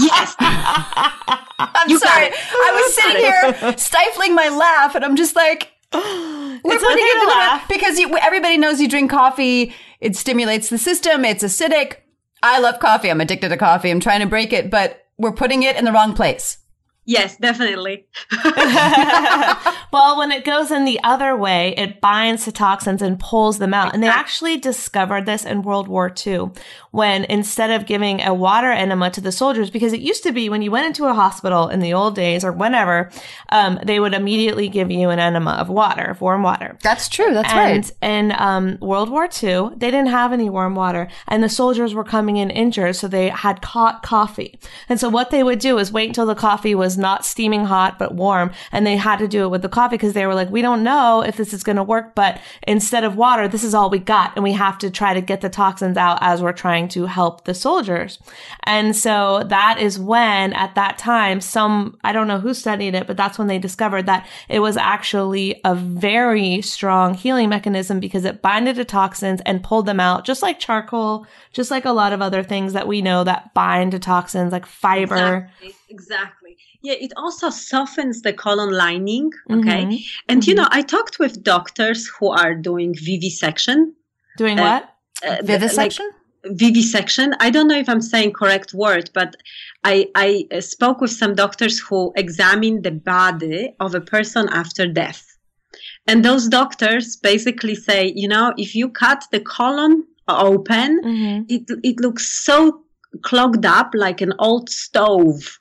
[SPEAKER 2] Yes.
[SPEAKER 6] I'm
[SPEAKER 2] You
[SPEAKER 6] sorry. I was *laughs* sitting here stifling my laugh, and I'm just like, *gasps* we're
[SPEAKER 1] It's
[SPEAKER 6] putting
[SPEAKER 1] okay
[SPEAKER 6] it
[SPEAKER 1] to
[SPEAKER 6] in the
[SPEAKER 1] laugh.
[SPEAKER 6] because you, everybody knows you drink coffee. It stimulates the system. It's acidic. I love coffee. I'm addicted to coffee. I'm trying to break it, but we're putting it in the wrong place.
[SPEAKER 2] Yes, definitely. *laughs* *laughs*
[SPEAKER 1] well, when it goes in the other way, it binds to toxins and pulls them out. And they actually discovered this in World War II when instead of giving a water enema to the soldiers, because it used to be when you went into a hospital in the old days or whenever, um, they would immediately give you an enema of water, of warm water.
[SPEAKER 6] That's true. That's right.
[SPEAKER 1] and
[SPEAKER 6] right.
[SPEAKER 1] in um, World War II, they didn't have any warm water, and the soldiers were coming in injured, so they had hot coffee. And so what they would do is wait until the coffee was not steaming hot but warm, and they had to do it with the coffee because they were like, we don't know if this is going to work, but instead of water, this is all we got, and we have to try to get the toxins out as we're trying to help the soldiers. And so that is when, at that time, some I don't know who studied it, but that's when they discovered that it was actually a very strong healing mechanism because it binded to toxins and pulled them out, just like charcoal, just like a lot of other things that we know that bind to toxins, like fiber.
[SPEAKER 2] Exactly. exactly. Yeah, it also softens the colon lining. Okay.
[SPEAKER 1] Mhm.
[SPEAKER 2] And you know, I talked with doctors who are doing vivisection.
[SPEAKER 1] Doing
[SPEAKER 2] Uh,
[SPEAKER 1] what?
[SPEAKER 2] uh,
[SPEAKER 6] Vivisection?
[SPEAKER 2] Like vivisection. I don't know if I'm saying correct word, but I, I spoke with some doctors who examine the body of a person after death. And those doctors basically say, you know, if you cut the colon open,
[SPEAKER 1] Mhm.
[SPEAKER 2] it it looks so clogged up like an old stove.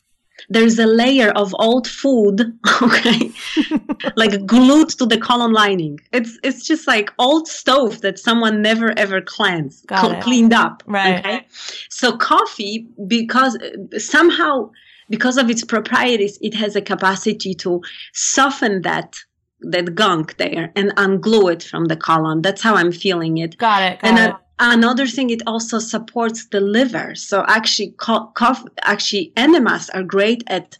[SPEAKER 2] There's a layer of old food, *laughs* okay, *laughs* like glued to the colon lining. It's it's just like old stove that someone never ever cleansed,
[SPEAKER 1] it.
[SPEAKER 2] cleaned up.
[SPEAKER 1] Right.
[SPEAKER 2] Okay, so coffee because somehow because of its properties, it has a capacity to soften that that gunk there and unglue it from the colon. That's how I'm feeling it.
[SPEAKER 1] Got it. Got
[SPEAKER 2] And
[SPEAKER 1] it.
[SPEAKER 2] uh, another thing, it also supports the liver. So actually, co- cough, actually, enemas are great at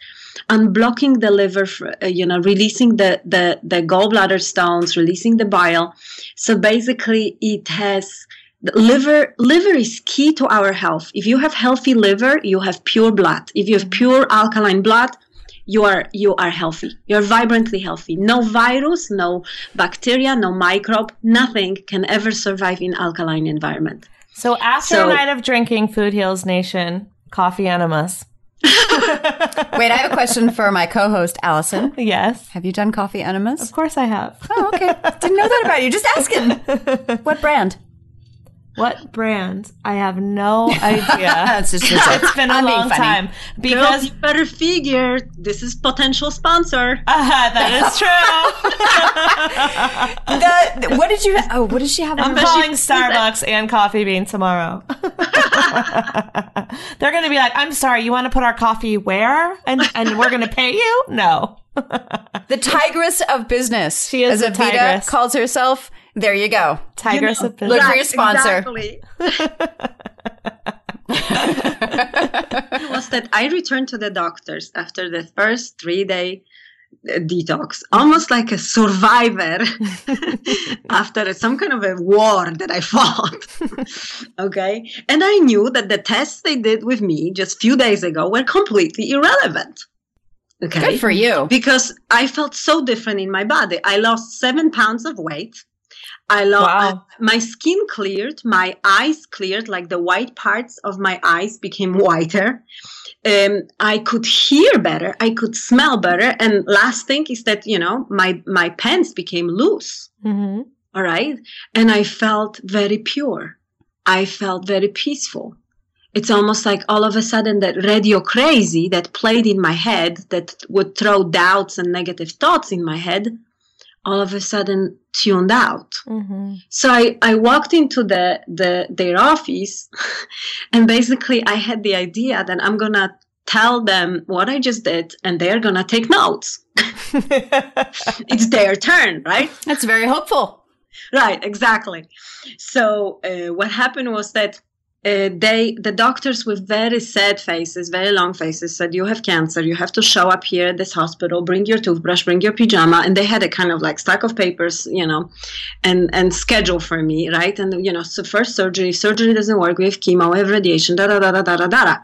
[SPEAKER 2] unblocking the liver, for, uh, you know, releasing the, the, the gallbladder stones, releasing the bile. So basically, it has the liver. Liver is key to our health. If you have healthy liver, you have pure blood. If you have pure alkaline blood, you are you are healthy. You're vibrantly healthy. No virus, no bacteria, no microbe, nothing can ever survive in alkaline environment.
[SPEAKER 1] so after
[SPEAKER 2] so-
[SPEAKER 1] a night of drinking, Food Heals Nation, coffee enemas. *laughs*
[SPEAKER 6] Wait, I have a question for my co-host Allison.
[SPEAKER 1] Yes.
[SPEAKER 6] Have you done coffee enemas?
[SPEAKER 1] Of course I have.
[SPEAKER 6] Oh, okay. Didn't know that about you. Just asking. *laughs* What brand?
[SPEAKER 1] What brand? I have no *laughs* idea.
[SPEAKER 6] It's just it's,
[SPEAKER 1] it's been a
[SPEAKER 6] I'm
[SPEAKER 1] long time
[SPEAKER 2] Girls,
[SPEAKER 1] because
[SPEAKER 2] you better figure this is potential sponsor.
[SPEAKER 1] uh, that is *laughs* true.
[SPEAKER 6] The, the- what did you? Oh, what did she have?
[SPEAKER 1] I'm
[SPEAKER 6] on her-
[SPEAKER 1] calling Starbucks and Coffee Bean tomorrow. *laughs* They're going to be like, "I'm sorry, you want to put our coffee where?" And and we're going to pay you? No.
[SPEAKER 6] The tigress of business.
[SPEAKER 1] She is
[SPEAKER 6] as
[SPEAKER 1] the
[SPEAKER 6] Avita
[SPEAKER 1] tigress.
[SPEAKER 6] calls herself. There you go.
[SPEAKER 1] Tigress
[SPEAKER 2] You know,
[SPEAKER 1] of business.
[SPEAKER 6] Look for your sponsor.
[SPEAKER 2] Exactly. it *laughs* was that I returned to the doctors after the first three day uh, detox, almost like a survivor *laughs* after some kind of a war that I *laughs* fought. okay. And I knew that the tests they did with me just few days ago were completely irrelevant. Okay.
[SPEAKER 6] Good for you.
[SPEAKER 2] because I felt so different in my body. I lost seven pounds of weight. I love
[SPEAKER 1] Wow.
[SPEAKER 2] my skin cleared, my eyes cleared, like the white parts of my eyes became whiter. Um, I could hear better, I could smell better, and last thing is that you know my my pants became loose.
[SPEAKER 1] hmm
[SPEAKER 2] All right, and I felt very pure. I felt very peaceful. It's almost like all of a sudden that radio crazy that played in my head that would throw doubts and negative thoughts in my head, all of a sudden tuned out.
[SPEAKER 1] hmm
[SPEAKER 2] So I, I walked into the, the their office *laughs* and basically I had the idea that I'm gonna tell them what I just did and they're gonna take notes. *laughs* it's their turn, right?
[SPEAKER 6] That's very hopeful.
[SPEAKER 2] right exactly so uh, what happened was that uh, they the doctors with very sad faces very long faces said you have cancer. You have to show up here at this hospital. Bring your toothbrush. Bring your pajama. And they had a kind of like stack of papers you know and and schedule for me right? And you know so first surgery surgery doesn't work. We have chemo we have radiation da da da da da da da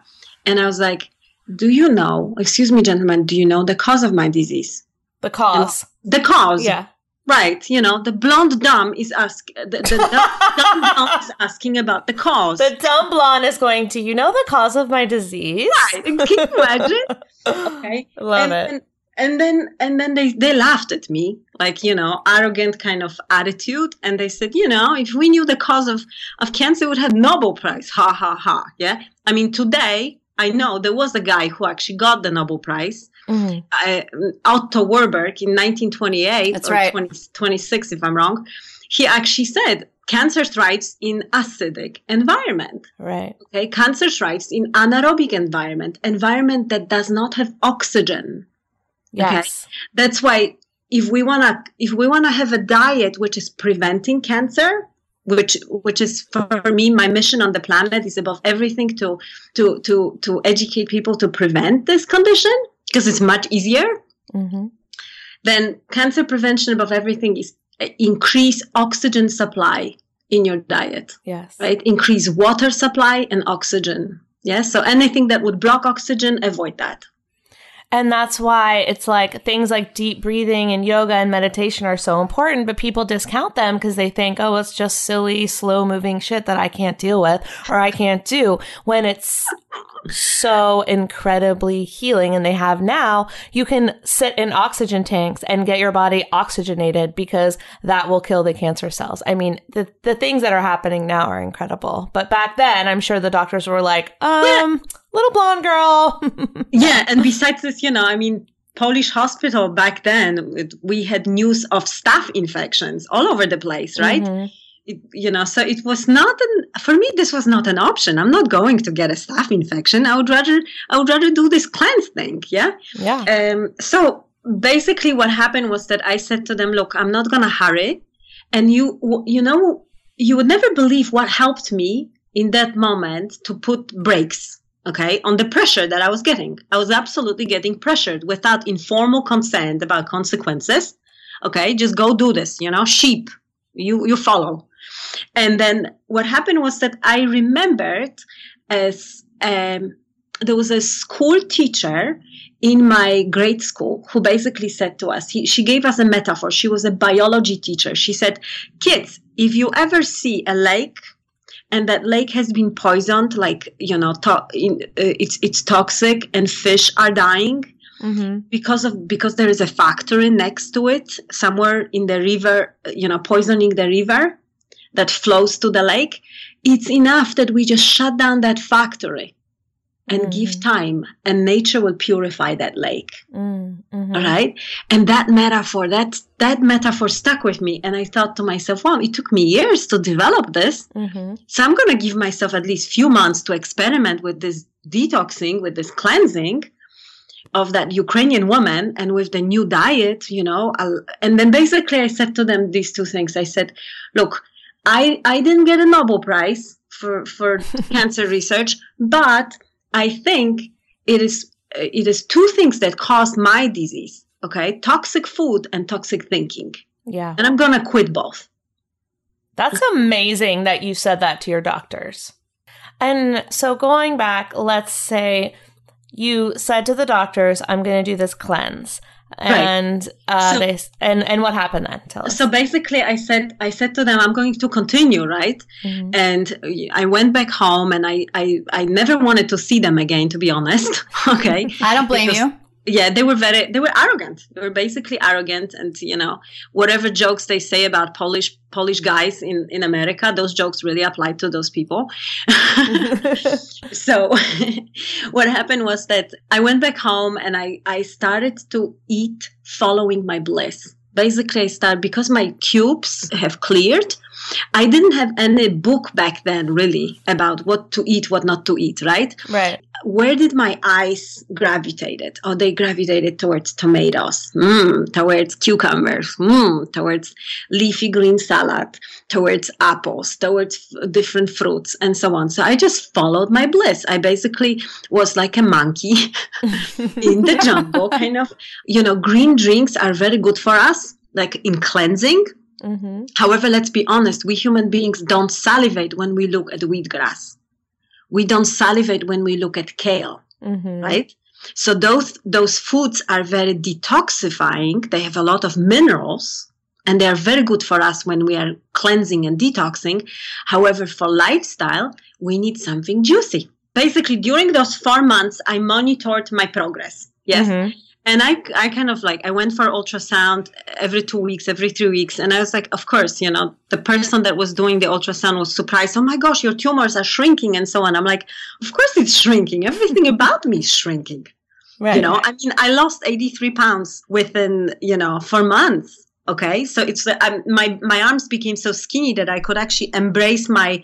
[SPEAKER 2] and i was like do you know excuse me gentlemen do you know the cause of my disease?
[SPEAKER 1] The cause.
[SPEAKER 2] the cause.
[SPEAKER 1] Yeah.
[SPEAKER 2] Right, you know, the blonde dumb is ask the, the *laughs* dumb, dumb blonde is asking about the cause.
[SPEAKER 1] The dumb blonde is going to, you know, the cause of my disease.
[SPEAKER 2] Right? Can you imagine? okay, *laughs*
[SPEAKER 1] love
[SPEAKER 2] and,
[SPEAKER 1] it.
[SPEAKER 2] And, and then and then they they laughed at me like you know arrogant kind of attitude and they said you know if we knew the cause of of cancer we would have nobel prize ha ha ha yeah i mean today i know there was a guy who actually got the nobel prize
[SPEAKER 1] Mhm.
[SPEAKER 2] uh, Otto Warburg in 1928
[SPEAKER 1] That's
[SPEAKER 2] or
[SPEAKER 1] right.
[SPEAKER 2] 20, 26 if I'm wrong, he actually said cancer thrives in acidic environment.
[SPEAKER 1] Right.
[SPEAKER 2] Okay, cancer thrives in anaerobic environment, environment that does not have oxygen.
[SPEAKER 1] Yes.
[SPEAKER 2] That's why if we wanna if we wanna have a diet which is preventing cancer, which which is for me my mission on the planet is above everything to to to to educate people to prevent this condition because it's much easier.
[SPEAKER 1] Hmm
[SPEAKER 2] then cancer prevention above everything is uh, increase oxygen supply in your diet
[SPEAKER 1] Yes.
[SPEAKER 2] right? Increase water supply and oxygen. Yes? So anything that would block oxygen avoid that.
[SPEAKER 1] And that's why it's like things like deep breathing and yoga and meditation are so important, but people discount them because they think, oh, it's just silly, slow moving shit that I can't deal with or I can't do when it's so incredibly healing. And they have now, you can sit in oxygen tanks and get your body oxygenated because that will kill the cancer cells. I mean, the, the things that are happening now are incredible. But back then, I'm sure the doctors were like, um, *laughs* little blonde girl. *laughs*
[SPEAKER 2] yeah and besides this you know i mean polish hospital back then it, we had news of staph infections all over the place right
[SPEAKER 1] Mhm.
[SPEAKER 2] It, you know so it was not an for me this was not an option. I'm not going to get a staph infection. I would rather i would rather do this cleanse thing yeah?
[SPEAKER 1] Yeah.
[SPEAKER 2] um, so basically what happened was that i said to them look i'm not going to hurry. And you you know you would never believe what helped me in that moment to put brakes okay on the pressure that i was getting. I was absolutely getting pressured without informal consent about consequences okay? Just go do this you know sheep. You you follow and then what happened was that i remembered as um, there was a school teacher in my grade school who basically said to us he, she gave us a metaphor she was a biology teacher she said kids if you ever see a lake and that lake has been poisoned like you know to- in, uh, it's it's toxic and fish are dying
[SPEAKER 1] Mm-hmm.
[SPEAKER 2] because of because there is a factory next to it somewhere in the river you know poisoning the river that flows to the lake it's enough that we just shut down that factory and give time and nature will purify that lake.
[SPEAKER 1] Mm-hmm.
[SPEAKER 2] all right? And that metaphor that that metaphor stuck with me and i thought to myself wow it took me years to develop this.
[SPEAKER 1] Mm-hmm.
[SPEAKER 2] so i'm going to give myself at least few months to experiment with this detoxing with this cleansing of that ukrainian woman and with the new diet you know I'll, and then basically i said to them these two things. I said look i i didn't get a nobel prize for for *laughs* cancer research but i think it is it is two things that caused my disease okay toxic food and toxic thinking
[SPEAKER 1] Yeah.
[SPEAKER 2] and i'm going to quit both
[SPEAKER 1] That's amazing that you said that to your doctors. And so going back, let's say you said to the doctors, I'm going to do this cleanse. And uh,
[SPEAKER 2] So-
[SPEAKER 1] they and and what happened then? Tell us.
[SPEAKER 2] so basically i said i said to them i'm going to continue right
[SPEAKER 1] Mhm.
[SPEAKER 2] and i went back home and I, I i never wanted to see them again to be honest *laughs* okay
[SPEAKER 6] I don't blame
[SPEAKER 2] Because-
[SPEAKER 6] you.
[SPEAKER 2] Yeah they were very they were arrogant. They were basically arrogant and you know whatever jokes they say about polish polish guys in in america those jokes really apply to those people. *laughs* So *laughs* what happened was that i went back home and i i started to eat following my bliss. Basically i started because my cubes have cleared i didn't have any book back then really about what to eat what not to eat right
[SPEAKER 1] right.
[SPEAKER 2] where did my eyes gravitated? Oh, they gravitated towards tomatoes, mm, towards cucumbers, mm, towards leafy green salad, towards apples, towards f- different fruits, and so on. So I just followed my bliss. I basically was like a monkey *laughs* in the jungle, kind of. You know, green drinks are very good for us, like in cleansing.
[SPEAKER 1] Hmm
[SPEAKER 2] However, let's be honest, we human beings don't salivate when we look at wheatgrass. We don't salivate when we look at kale,
[SPEAKER 1] hmm
[SPEAKER 2] right? So those those foods are very detoxifying. They have a lot of minerals, and they are very good for us when we are cleansing and detoxing. However, for lifestyle, we need something juicy. Basically, during those four months, I monitored my progress. Yes. Mm-hmm. And I, I kind of like, I went for ultrasound every two weeks, every three weeks. And I was like, of course, you know, the person that was doing the ultrasound was surprised. Oh my gosh, your tumors are shrinking and so on. I'm like, of course it's shrinking. Everything *laughs* about me is shrinking. Right. You know, I mean, I lost 83 pounds within, you know, four months. Okay. So it's, um, my, my arms became so skinny that I could actually embrace my,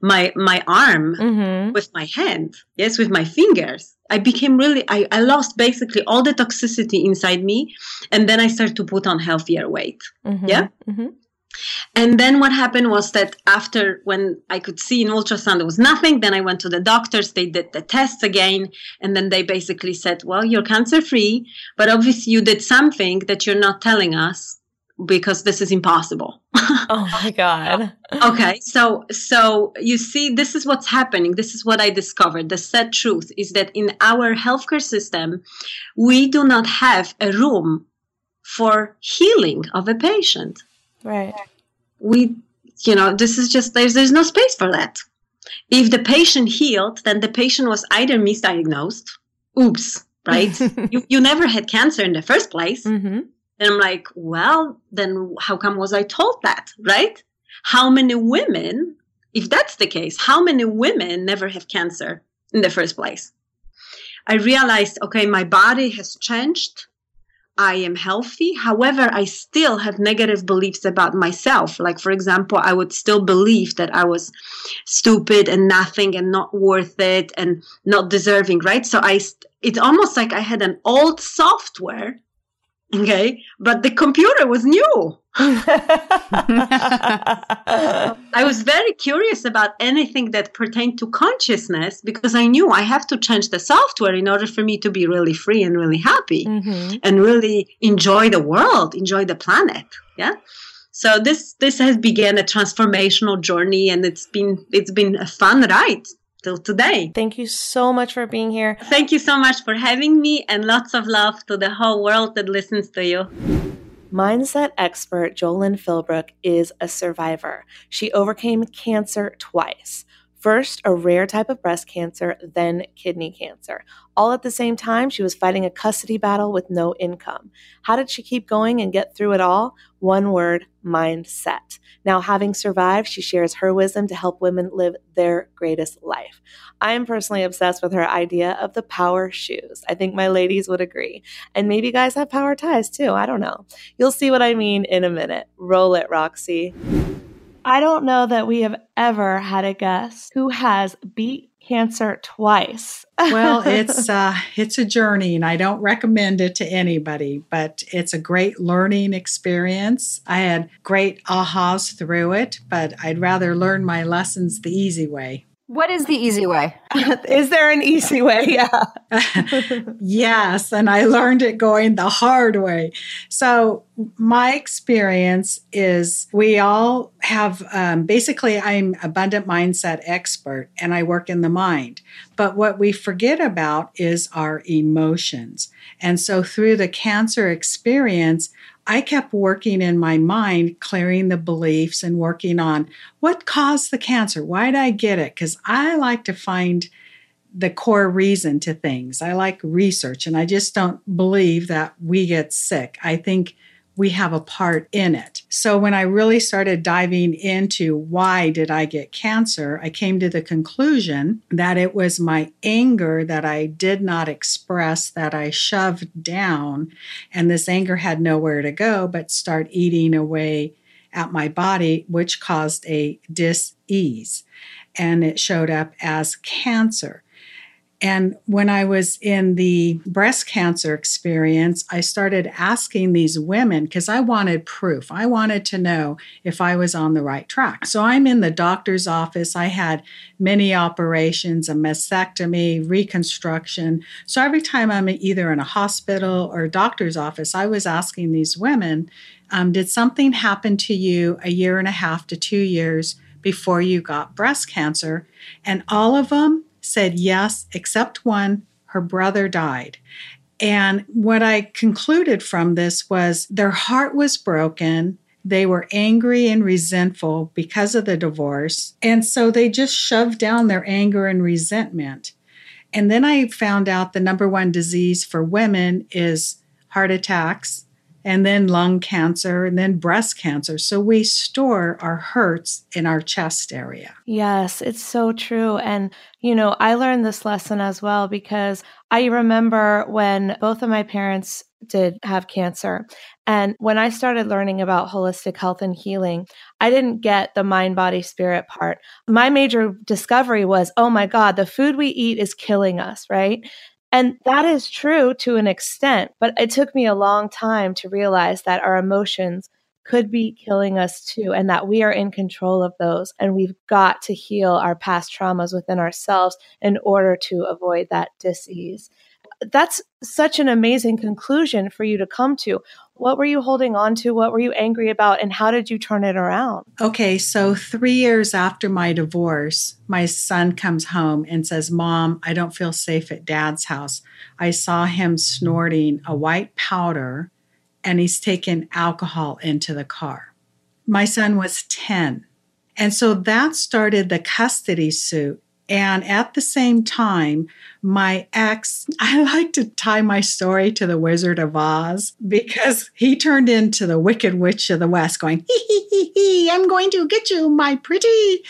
[SPEAKER 2] my, my arm mm-hmm. with my hand. Yes. With my fingers. I became really, I, I lost basically all the toxicity inside me. And then I started to put on healthier weight. Mm-hmm. Yeah. Mm-hmm. And then what happened was that after when I could see in ultrasound there was nothing, then I went to the doctors, they did the tests again, and then they basically said, Well, you're cancer free, but obviously you did something that you're not telling us because this is impossible. *laughs*
[SPEAKER 1] oh my god.
[SPEAKER 2] okay, so so you see this is what's happening. This is what I discovered. The sad truth is that in our healthcare system, we do not have a room for healing of a patient.
[SPEAKER 1] Right.
[SPEAKER 2] We, you know, this is just, there's, there's no space for that. If the patient healed, then the patient was either misdiagnosed, oops, right? *laughs* you, you never had cancer in the first place. Mm-hmm. And I'm like, well, then how come was I told that, right? How many women, if that's the case, how many women never have cancer in the first place? I realized, okay, my body has changed. I am healthy. However, I still have negative beliefs about myself. Like, for example, I would still believe that I was stupid and nothing and not worth it and not deserving, right? So I, it's almost like I had an old software okay? But the computer was new. *laughs* I was very curious about anything that pertained to consciousness because i knew i have to change the software in order for me to be really free and really happy mm-hmm. and really enjoy the world enjoy the planet yeah? So this this has began a transformational journey and it's been it's been a fun ride till today.
[SPEAKER 1] Thank you so much for being here.
[SPEAKER 2] Thank you so much for having me and lots of love to the whole world that listens to you.
[SPEAKER 1] Mindset expert Jolyn Philbrook is a survivor. She overcame cancer twice. First, a rare type of breast cancer, then kidney cancer. All at the same time, she was fighting a custody battle with no income. How did she keep going and get through it all? One word mindset. Now, having survived, she shares her wisdom to help women live their greatest life. I am personally obsessed with her idea of the power shoes. I think my ladies would agree. And maybe you guys have power ties too. I don't know. You'll see what I mean in a minute. Roll it, Roxy. I don't know that we have ever had a guest who has beat cancer twice.
[SPEAKER 4] well, *laughs* it's uh, it's a journey, and I don't recommend it to anybody. But it's a great learning experience. I had great ahas through it, but I'd rather learn my lessons the easy way.
[SPEAKER 6] What is the easy way? *laughs*
[SPEAKER 1] is there an easy way? *laughs* Yeah. *laughs*
[SPEAKER 4] yes. And I learned it going the hard way. So, my experience is we all have um, basically, I'm abundant mindset expert and I work in the mind. But what we forget about is our emotions. And so, through the cancer experience, I kept working in my mind, clearing the beliefs and working on what caused the cancer. Why did I get it? Because I like to find the core reason to things. I like research, and I just don't believe that we get sick. I think we have a part in it. So when I really started diving into why did I get cancer, I came to the conclusion that it was my anger that I did not express that I shoved down and this anger had nowhere to go but start eating away at my body which caused a dis-ease and it showed up as cancer. And when I was in the breast cancer experience, I started asking these women because I wanted proof. I wanted to know if I was on the right track. So I'm in the doctor's office. I had many operations, a mastectomy, reconstruction. So every time I'm either in a hospital or a doctor's office, I was asking these women, um, Did something happen to you a year and a half to two years before you got breast cancer? And all of them, said yes, except one, her brother died. And what I concluded from this was their heart was broken They were angry and resentful because of the divorce. And so they just shoved down their anger and resentment. And then I found out the number one disease for women is heart attacks, and then lung cancer, and then breast cancer. So we store our hurts in our chest area.
[SPEAKER 1] Yes, it's so true. And, you know, I learned this lesson as well because I remember when both of my parents did have cancer. And when I started learning about holistic health and healing, I didn't get the mind, body, spirit part. My major discovery was oh my God, the food we eat is killing us, right? And that is true to an extent, but it took me a long time to realize that our emotions could be killing us too, and that we are in control of those. And we've got to heal our past traumas within ourselves in order to avoid that disease that's such an amazing conclusion for you to come to. What were you holding on to? What were you angry about? And how did you turn it around?
[SPEAKER 4] Okay, so three years after my divorce, my son comes home and says, Mom, I don't feel safe at dad's house. I saw him snorting a white powder and he's taken alcohol into the car. My son was 10. And so that started the custody suit and at the same time, my ex, *laughs* I like to tie my story to the Wizard of Oz because he turned into the Wicked Witch of the West, going, hee hee hee hee, I'm going to get you, my pretty.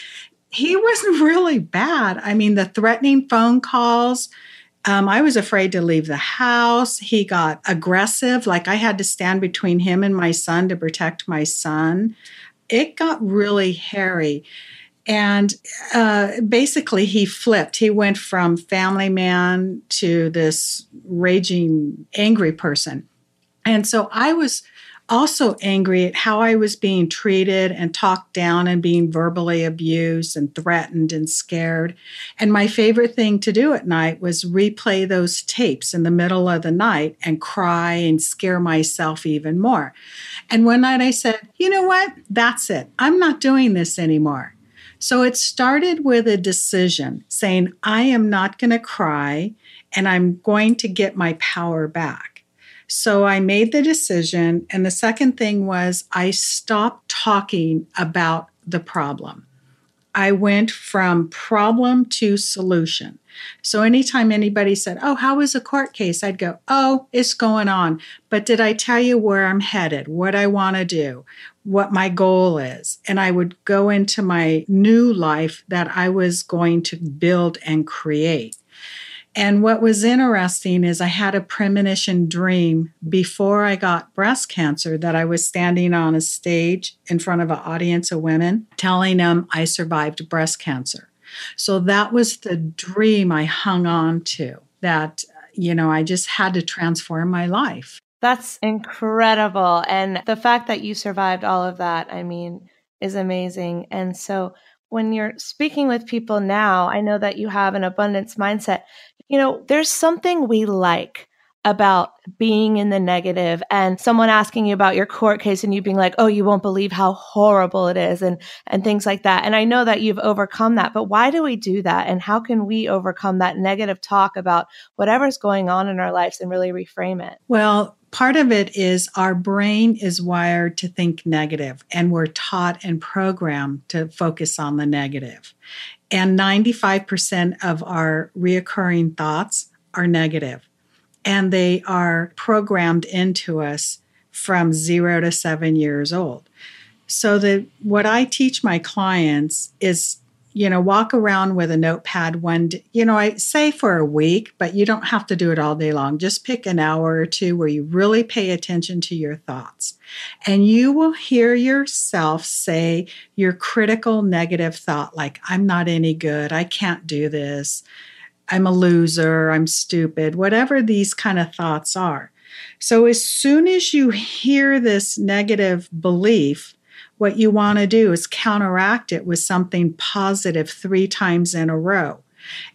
[SPEAKER 4] He wasn't really bad. I mean, the threatening phone calls, um, I was afraid to leave the house. He got aggressive, like I had to stand between him and my son to protect my son. It got really hairy. And uh, basically, he flipped. He went from family man to this raging, angry person. And so I was also angry at how I was being treated and talked down and being verbally abused and threatened and scared. And my favorite thing to do at night was replay those tapes in the middle of the night and cry and scare myself even more. And one night I said, you know what? That's it. I'm not doing this anymore. So it started with a decision saying, I am not going to cry and I'm going to get my power back. So I made the decision. And the second thing was, I stopped talking about the problem. I went from problem to solution. So anytime anybody said, Oh, how was a court case? I'd go, Oh, it's going on. But did I tell you where I'm headed, what I want to do, what my goal is? And I would go into my new life that I was going to build and create. And what was interesting is I had a premonition dream before I got breast cancer that I was standing on a stage in front of an audience of women telling them I survived breast cancer. So that was the dream I hung on to that, you know, I just had to transform my life.
[SPEAKER 1] That's incredible. And the fact that you survived all of that, I mean, is amazing. And so when you're speaking with people now, I know that you have an abundance mindset. You know, there's something we like about being in the negative and someone asking you about your court case and you being like, "Oh, you won't believe how horrible it is," and and things like that. And I know that you've overcome that, but why do we do that? And how can we overcome that negative talk about whatever's going on in our lives and really reframe it?
[SPEAKER 4] Well, part of it is our brain is wired to think negative, and we're taught and programmed to focus on the negative. And 95% of our reoccurring thoughts are negative and they are programmed into us from zero to seven years old. So that what I teach my clients is, you know, walk around with a notepad one, day, you know, I say for a week, but you don't have to do it all day long. Just pick an hour or two where you really pay attention to your thoughts. And you will hear yourself say your critical negative thought, like, I'm not any good. I can't do this I'm a loser, I'm stupid, whatever these kind of thoughts are. So, as soon as you hear this negative belief, what you want to do is counteract it with something positive three times in a row.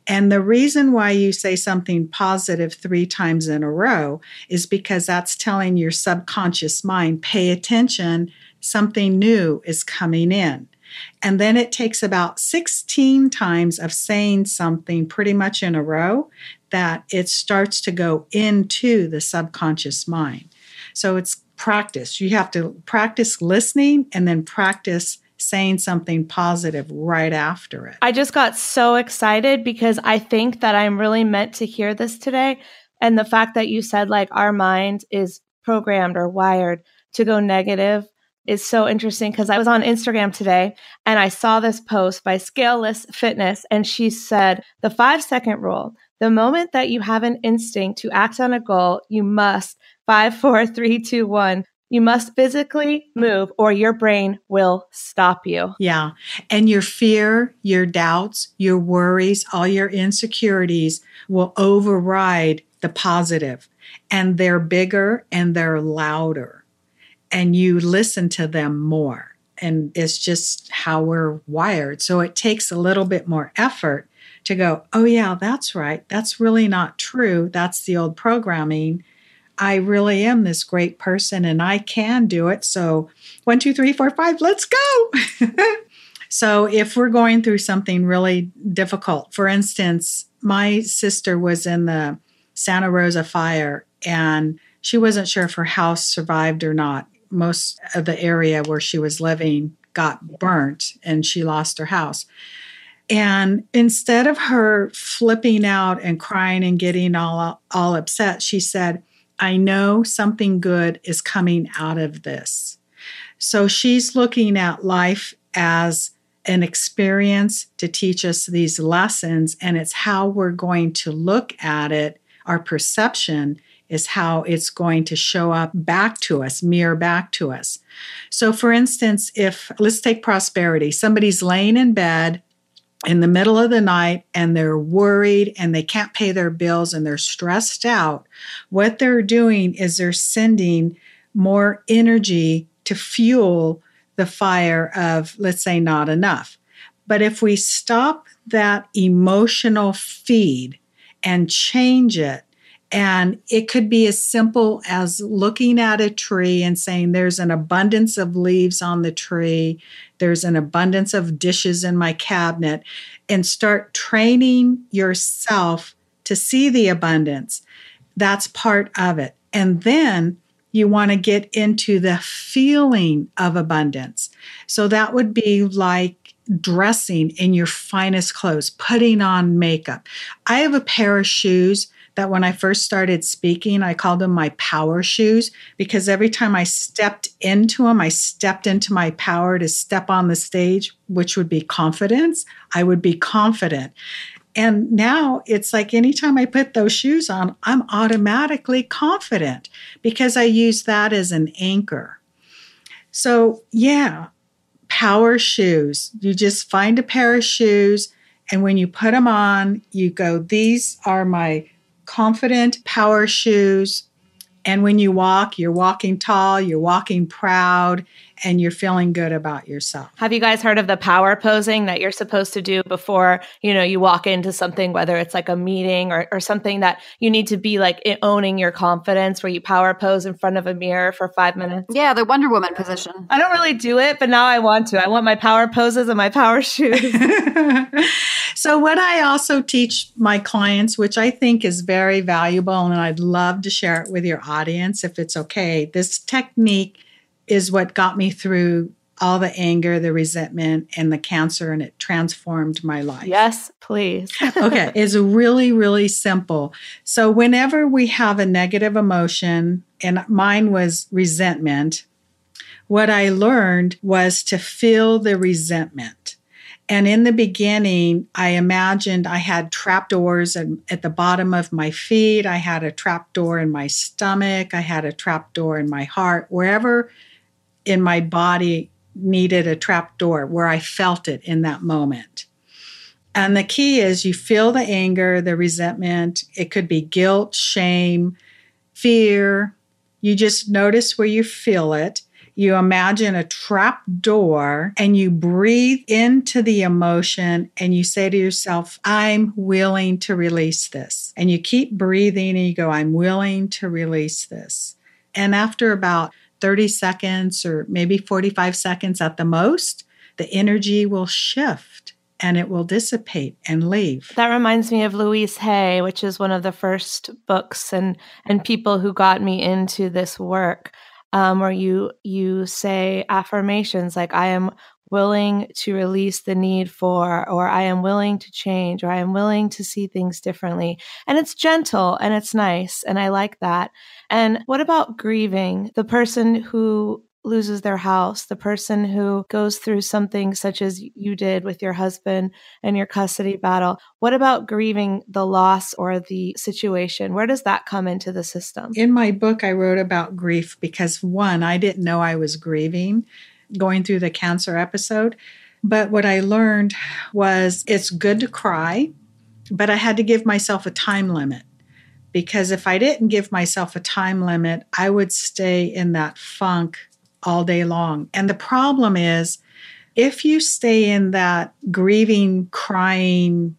[SPEAKER 4] And the reason why you say something positive three times in a row is because that's telling your subconscious mind, pay attention, something new is coming in. And then it takes about 16 times of saying something pretty much in a row that it starts to go into the subconscious mind. So it's practice. You have to practice listening and then practice saying something positive right after it.
[SPEAKER 1] I just got so excited because I think that I'm really meant to hear this today. And the fact that you said, like, our mind is programmed or wired to go negative is so interesting because I was on Instagram today and I saw this post by Scaleless Fitness, and she said, The five second rule the moment that you have an instinct to act on a goal, you must five, four, three, two, one. You must physically move or your brain will stop you.
[SPEAKER 4] Yeah. And your fear, your doubts, your worries, all your insecurities will override the positive, and they're bigger and they're louder, and you listen to them more. And it's just how we're wired. So it takes a little bit more effort to go, oh, yeah, that's right. That's really not true. That's the old programming. I really am this great person and I can do it. So, one, two, three, four, five, let's go. *laughs* so, if we're going through something really difficult, for instance, my sister was in the Santa Rosa fire and she wasn't sure if her house survived or not. Most of the area where she was living got burnt and she lost her house. And instead of her flipping out and crying and getting all, all upset, she said, I know something good is coming out of this. So she's looking at life as an experience to teach us these lessons, and it's how we're going to look at it. Our perception is how it's going to show up back to us, mirror back to us. So, for instance, if let's take prosperity, somebody's laying in bed in the middle of the night and they're worried and they can't pay their bills and they're stressed out, what they're doing is they're sending more energy to fuel the fire of, let's say, not enough. But if we stop that emotional feed and change it, and it could be as simple as looking at a tree and saying, There's an abundance of leaves on the tree there's an abundance of dishes in my cabinet, and start training yourself to see the abundance. That's part of it. And then you want to get into the feeling of abundance. So that would be like dressing in your finest clothes, putting on makeup. I have a pair of shoes that when I first started speaking, I called them my power shoes because every time I stepped into them, I stepped into my power to step on the stage, which would be confidence. I would be confident. And now it's like anytime I put those shoes on, I'm automatically confident because I use that as an anchor. So, yeah, power shoes. You just find a pair of shoes, and when you put them on, you go, These are my confident power shoes. And when you walk, you're walking tall, you're walking proud, and you're feeling good about yourself.
[SPEAKER 1] Have you guys heard of the power posing that you're supposed to do before, you know, you walk into something, whether it's like a meeting or, or something that you need to be like eh, owning your confidence where you power pose in front of a mirror for five minutes?
[SPEAKER 6] Yeah, the Wonder Woman position.
[SPEAKER 1] I don't really do it, but now I want to. I want my power poses and my power shoes. *laughs* *laughs*
[SPEAKER 4] so what I also teach my clients, which I think is very valuable, and I'd love to share it with your audience if it's okay, this technique is what got me through all the anger, the resentment, and the cancer, and it transformed my life.
[SPEAKER 1] Yes, please. *laughs*
[SPEAKER 4] okay, it's really, really simple. So, whenever we have a negative emotion, and mine was resentment, what I learned was to feel the resentment. And in the beginning, I imagined I had trapdoors at the bottom of my feet. I had a trapdoor in my stomach. I had a trapdoor in my heart. Wherever in my body needed a trap door where I felt it in that moment. And the key is you feel the anger, the resentment. It could be guilt, shame, fear. You just notice where you feel it. You imagine a trap door and you breathe into the emotion and you say to yourself, I'm willing to release this. And you keep breathing and you go, I'm willing to release this. And after about 30 seconds or maybe 45 seconds at the most, the energy will shift and it will dissipate and leave.
[SPEAKER 1] That reminds me of Louise Hay, which is one of the first books and and people who got me into this work. um, or you you say affirmations like I am willing to release the need for, or I am willing to change, or I am willing to see things differently. And it's gentle and it's nice. And I like that. And what about grieving? The person who loses their house, the person who goes through something such as you did with your husband and your custody battle. What about grieving the loss or the situation? Where does that come into the system?
[SPEAKER 4] In my book, I wrote about grief because one, I didn't know I was grieving going through the cancer episode. But what I learned was it's good to cry, but I had to give myself a time limit because if I didn't give myself a time limit, I would stay in that funk all day long. And the problem is, if you stay in that grieving, crying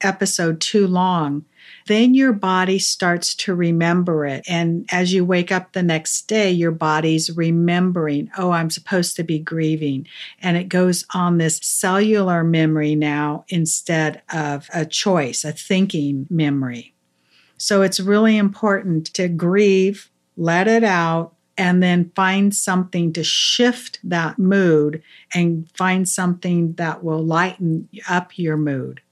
[SPEAKER 4] episode too long, then your body starts to remember it. And as you wake up the next day, your body's remembering, oh, I'm supposed to be grieving. And it goes on this cellular memory now instead of a choice, a thinking memory. So it's really important to grieve, let it out, and then find something to shift that mood and find something that will lighten up your mood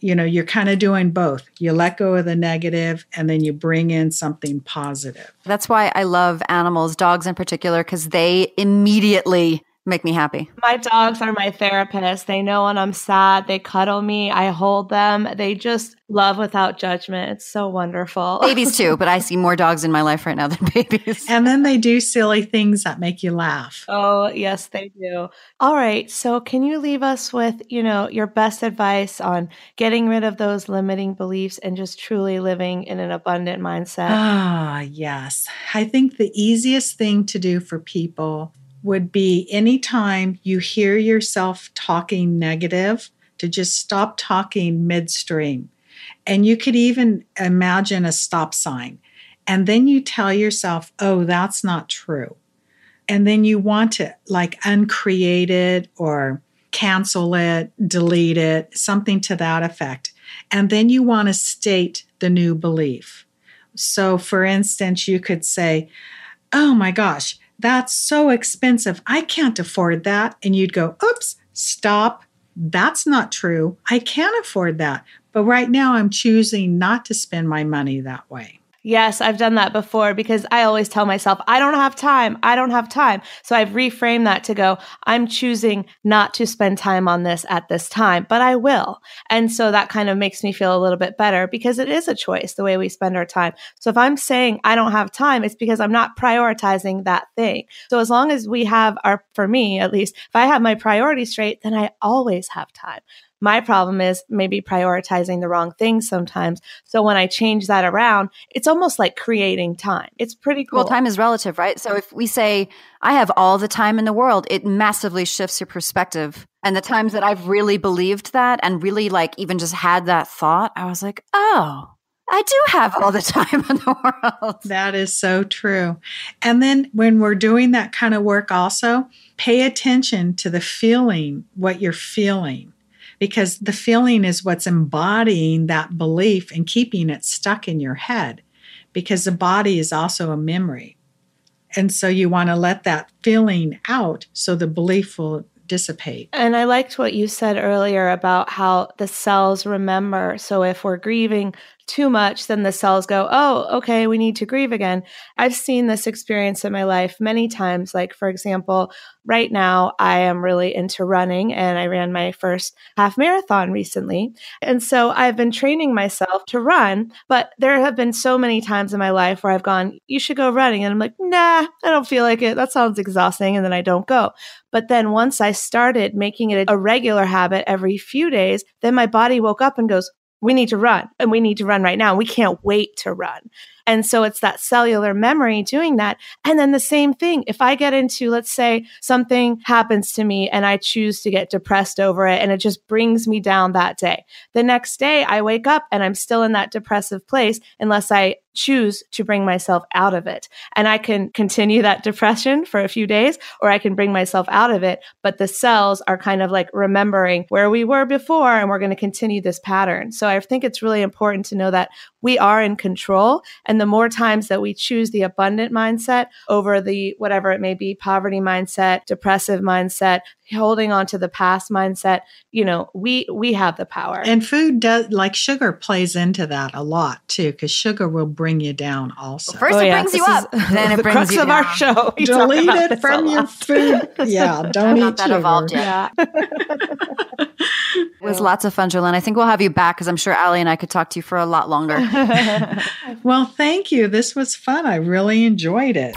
[SPEAKER 4] you know, you're kind of doing both. You let go of the negative and then you bring in something positive.
[SPEAKER 6] That's why I love animals, dogs in particular, because they immediately make me happy.
[SPEAKER 1] My dogs are my therapist. They know when I'm sad. They cuddle me. I hold them. They just love without judgment. It's so wonderful. *laughs*
[SPEAKER 6] Babies too, but I see more dogs in my life right now than *laughs* babies.
[SPEAKER 4] And then they do silly things that make you laugh.
[SPEAKER 1] Oh, yes, they do. All right. So, can you leave us with, you know, your best advice on getting rid of those limiting beliefs and just truly living in an abundant mindset?
[SPEAKER 4] Ah, yes. I think the easiest thing to do for people would be anytime you hear yourself talking negative, to just stop talking midstream. And you could even imagine a stop sign. And then you tell yourself, oh, that's not true. And then you want to like uncreate it or cancel it, delete it, something to that effect. And then you want to state the new belief. So, for instance, you could say, oh my gosh, that's so expensive. I can't afford that. And you'd go, oops, stop. That's not true. I can't afford that. But right now, I'm choosing not to spend my money that way.
[SPEAKER 1] Yes, I've done that before because I always tell myself, I don't have time. I don't have time. So I've reframed that to go, I'm choosing not to spend time on this at this time, but I will. And so that kind of makes me feel a little bit better because it is a choice the way we spend our time. So if I'm saying I don't have time, it's because I'm not prioritizing that thing. So as long as we have our, for me at least, if I have my priorities straight, then I always have time. My problem is maybe prioritizing the wrong things sometimes. So when I change that around, it's almost like creating time. It's pretty cool.
[SPEAKER 6] Well, time is relative, right? So if we say, I have all the time in the world, it massively shifts your perspective. And the times that I've really believed that and really like even just had that thought, I was like, oh, I do have all the *laughs* time in the world.
[SPEAKER 4] That is so true. And then when we're doing that kind of work, also pay attention to the feeling, what you're feeling because the feeling is what's embodying that belief and keeping it stuck in your head because the body is also a memory. And so you want to let that feeling out so the belief will dissipate.
[SPEAKER 1] And I liked what you said earlier about how the cells remember. So if we're grieving too much, then the cells go, oh, okay, we need to grieve again. I've seen this experience in my life many times. Like, for example, right now I am really into running and I ran my first half marathon recently. And so I've been training myself to run, but there have been so many times in my life where I've gone, you should go running. And I'm like, nah, I don't feel like it. That sounds exhausting. And then I don't go. But then once I started making it a regular habit every few days, then my body woke up and goes, we need to run and we need to run right now. We can't wait to run. And so it's that cellular memory doing that. And then the same thing, if I get into, let's say something happens to me and I choose to get depressed over it and it just brings me down that day. The next day I wake up and I'm still in that depressive place unless I choose to bring myself out of it. And I can continue that depression for a few days or I can bring myself out of it. But the cells are kind of like remembering where we were before and we're going to continue this pattern. So I think it's really important to know that we are in control and The more times that we choose the abundant mindset over the whatever it may be, poverty mindset, depressive mindset, holding on to the past mindset, you know, we we have the power.
[SPEAKER 4] And food does like sugar plays into that a lot too, because sugar will bring you down also.
[SPEAKER 6] Well, first oh, it yeah. brings this you up, *laughs* then it
[SPEAKER 1] the
[SPEAKER 6] brings
[SPEAKER 1] crux
[SPEAKER 6] you
[SPEAKER 1] of
[SPEAKER 6] down.
[SPEAKER 1] our show. *laughs* We
[SPEAKER 4] Delete it from your food. *laughs* Yeah, don't
[SPEAKER 6] I'm
[SPEAKER 4] eat
[SPEAKER 6] not that
[SPEAKER 4] sugar.
[SPEAKER 6] evolved yet.
[SPEAKER 1] Yeah.
[SPEAKER 6] It was lots of fun, Jolene. I think we'll have you back because I'm sure Allie and I could talk to you for a lot longer.
[SPEAKER 4] well, thank you. This was fun. I really enjoyed it.